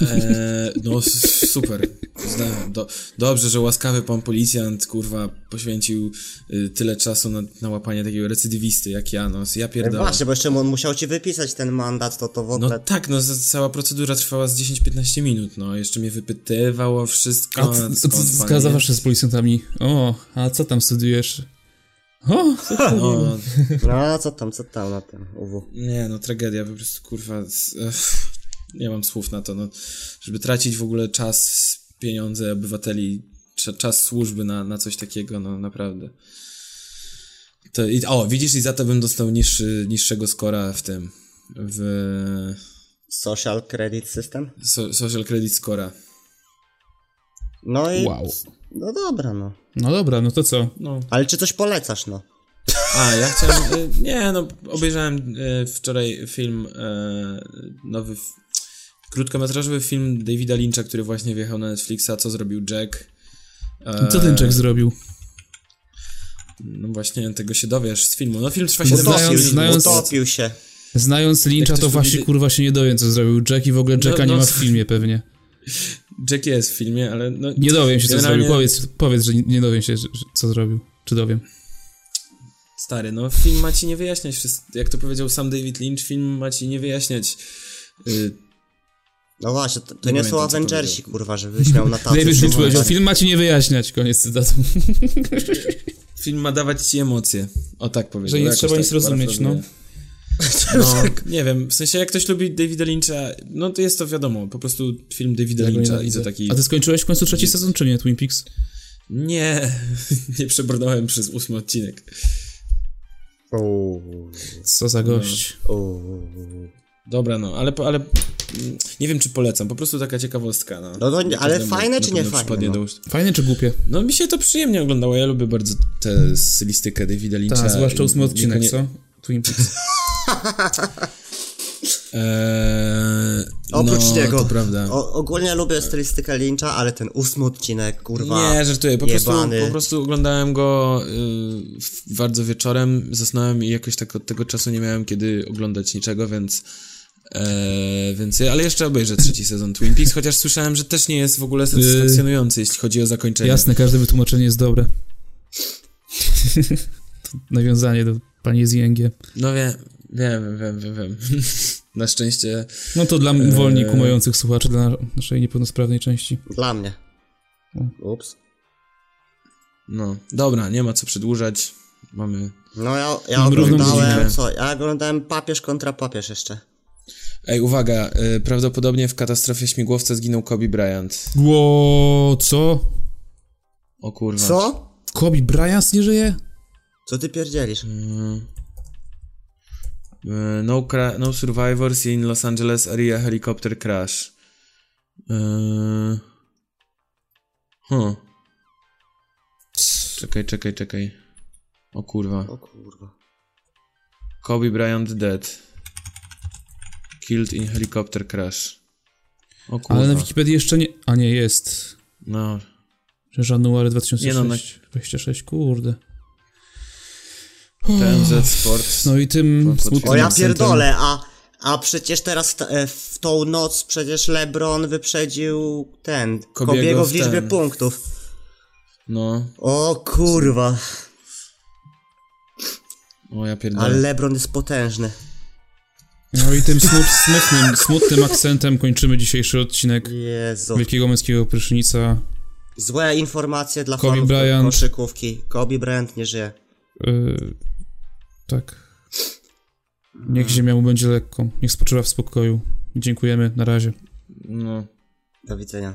Eee, no super. Zna- Do, dobrze, że łaskawy pan policjant, kurwa, poświęcił y, tyle czasu na, na łapanie takiego recydywisty jak ja, no ja E, pierdolę. Właśnie, bo jeszcze on musiał ci wypisać ten mandat, to to w No ogóle... tak, no cała procedura trwała z 10-15 minut, no jeszcze mnie wypytywało wszystko. A co, co, skąd co pan zgadza jest. wasze z policjantami? O, a co tam studiujesz? O, No, No, co tam, co tam na tym UW? nie, no tragedia, po prostu kurwa. z- nie mam słów na to, no. Żeby tracić w ogóle czas, pieniądze obywateli, cza- czas służby na, na coś takiego, no naprawdę. To, i, o, widzisz, i za to bym dostał niższy, niższego skora w tym. W Social Credit System? so, Social Credit Scora. No i... wow. No dobra, no. No dobra, no to co? No. Ale czy coś polecasz, no? A, ja chciałem. y, nie, no, obejrzałem y, wczoraj film. Y, nowy. Krótkometrażowy film Davida Lyncha, który właśnie wjechał na Netflixa. Co zrobił Jack? E, Co ten Jack zrobił? No właśnie, tego się dowiesz z filmu. No film trwa 7 Znając- Utopił, znając- utopił się. Znając Lyncha, to właśnie kurwa się nie dowiem, co zrobił Jack i w ogóle Jacka No, nie no. ma w filmie pewnie. Jack jest w filmie, ale no. Nie dowiem się, co Generalnie- zrobił. Powiedz, powiedz, że nie, nie dowiem się, co zrobił. Czy dowiem? Stary, no film ma ci nie wyjaśniać wszystko. Jak to powiedział sam David Lynch, film ma ci nie wyjaśniać. No właśnie, to, to Nie nie, są Avengersi, kurwa, żebyś miał na tacy David Lynch powiedział, film ma ci nie wyjaśniać. Koniec cytatu. [laughs] film ma dawać ci emocje. O tak powiedział. Że nie trzeba tak nic rozumieć, no. [laughs] No, [laughs] nie wiem, w sensie jak ktoś lubi Davida Lyncha, no to jest to wiadomo, po prostu film Davida Ja Lyncha i to taki... A ty skończyłeś w końcu trzeci sezon, czy nie, Twin Peaks? Nie, nie przebrnąłem przez ósmy odcinek. Co za gość. uuu. Dobra, no, ale, ale mm, nie wiem, czy polecam, po prostu taka ciekawostka, no. No nie- ale fajne czy nie fajne, no? do ust. Fajne czy głupie? No mi się to przyjemnie oglądało, ja lubię bardzo tę stylistykę Davida Lyncha. Tak, zwłaszcza ósmy odcinek, Niekonie- co? Twin Peaks. Eee, [laughs] Oprócz no, prawda. O, ogólnie lubię stylistykę Lyncha, ale ten ósmy odcinek, kurwa. Nie, żartuję. Po prostu, po prostu oglądałem go y, bardzo wieczorem, zasnąłem i jakoś tak od tego czasu nie miałem kiedy oglądać niczego, więc. E, więc ale jeszcze obejrzę trzeci sezon Twin Peaks, chociaż słyszałem, że też nie jest w ogóle satysfakcjonujący, jeśli chodzi o zakończenie. Jasne, każde wytłumaczenie jest dobre. [laughs] nawiązanie do pani z ING. No wiem, wiem, wiem, wiem, wiem. [laughs] Na szczęście. No to dla Eee. wolniej kumających słuchaczy, dla naszej niepełnosprawnej części. Dla mnie. Mm. Ups. No, dobra, nie ma co przedłużać. Mamy. No ja, ja oglądałem, co? Ja oglądałem papież kontra papież jeszcze. Ej, uwaga, y, prawdopodobnie w katastrofie śmigłowca zginął Kobe Bryant. Ło, co? O kurwa. Co? Kobe Bryant nie żyje? Co ty pierdzielisz? Mm. E, No, cra- no survivors in Los Angeles area helicopter crash. Eee... Huh. Czekaj, czekaj, czekaj. O kurwa. O kurwa. Kobe Bryant dead. Killed in helicopter crash. O kurwa. Ale na Wikipedii jeszcze nie... A nie, jest. No. Że January 2006. Nie no, na- 26, kurde. TMZ Sport. No i tym smutnym O ja pierdolę, a, a przecież teraz t- e, w tą noc przecież LeBron wyprzedził ten, Kobiego Kobiego w w liczbie ten. punktów. No. O kurwa, O ja pierdolę. ale LeBron jest potężny. No i tym smut, smutnym, smutnym akcentem kończymy dzisiejszy odcinek Jezu. Wielkiego Męskiego Prysznica. Złe informacje dla Kobe fanów Bryant. koszykówki. Kobe Bryant nie żyje. Yy, tak. Niech ziemia mu będzie lekką. Niech spoczywa w spokoju. Dziękujemy. Na razie. No. Do widzenia.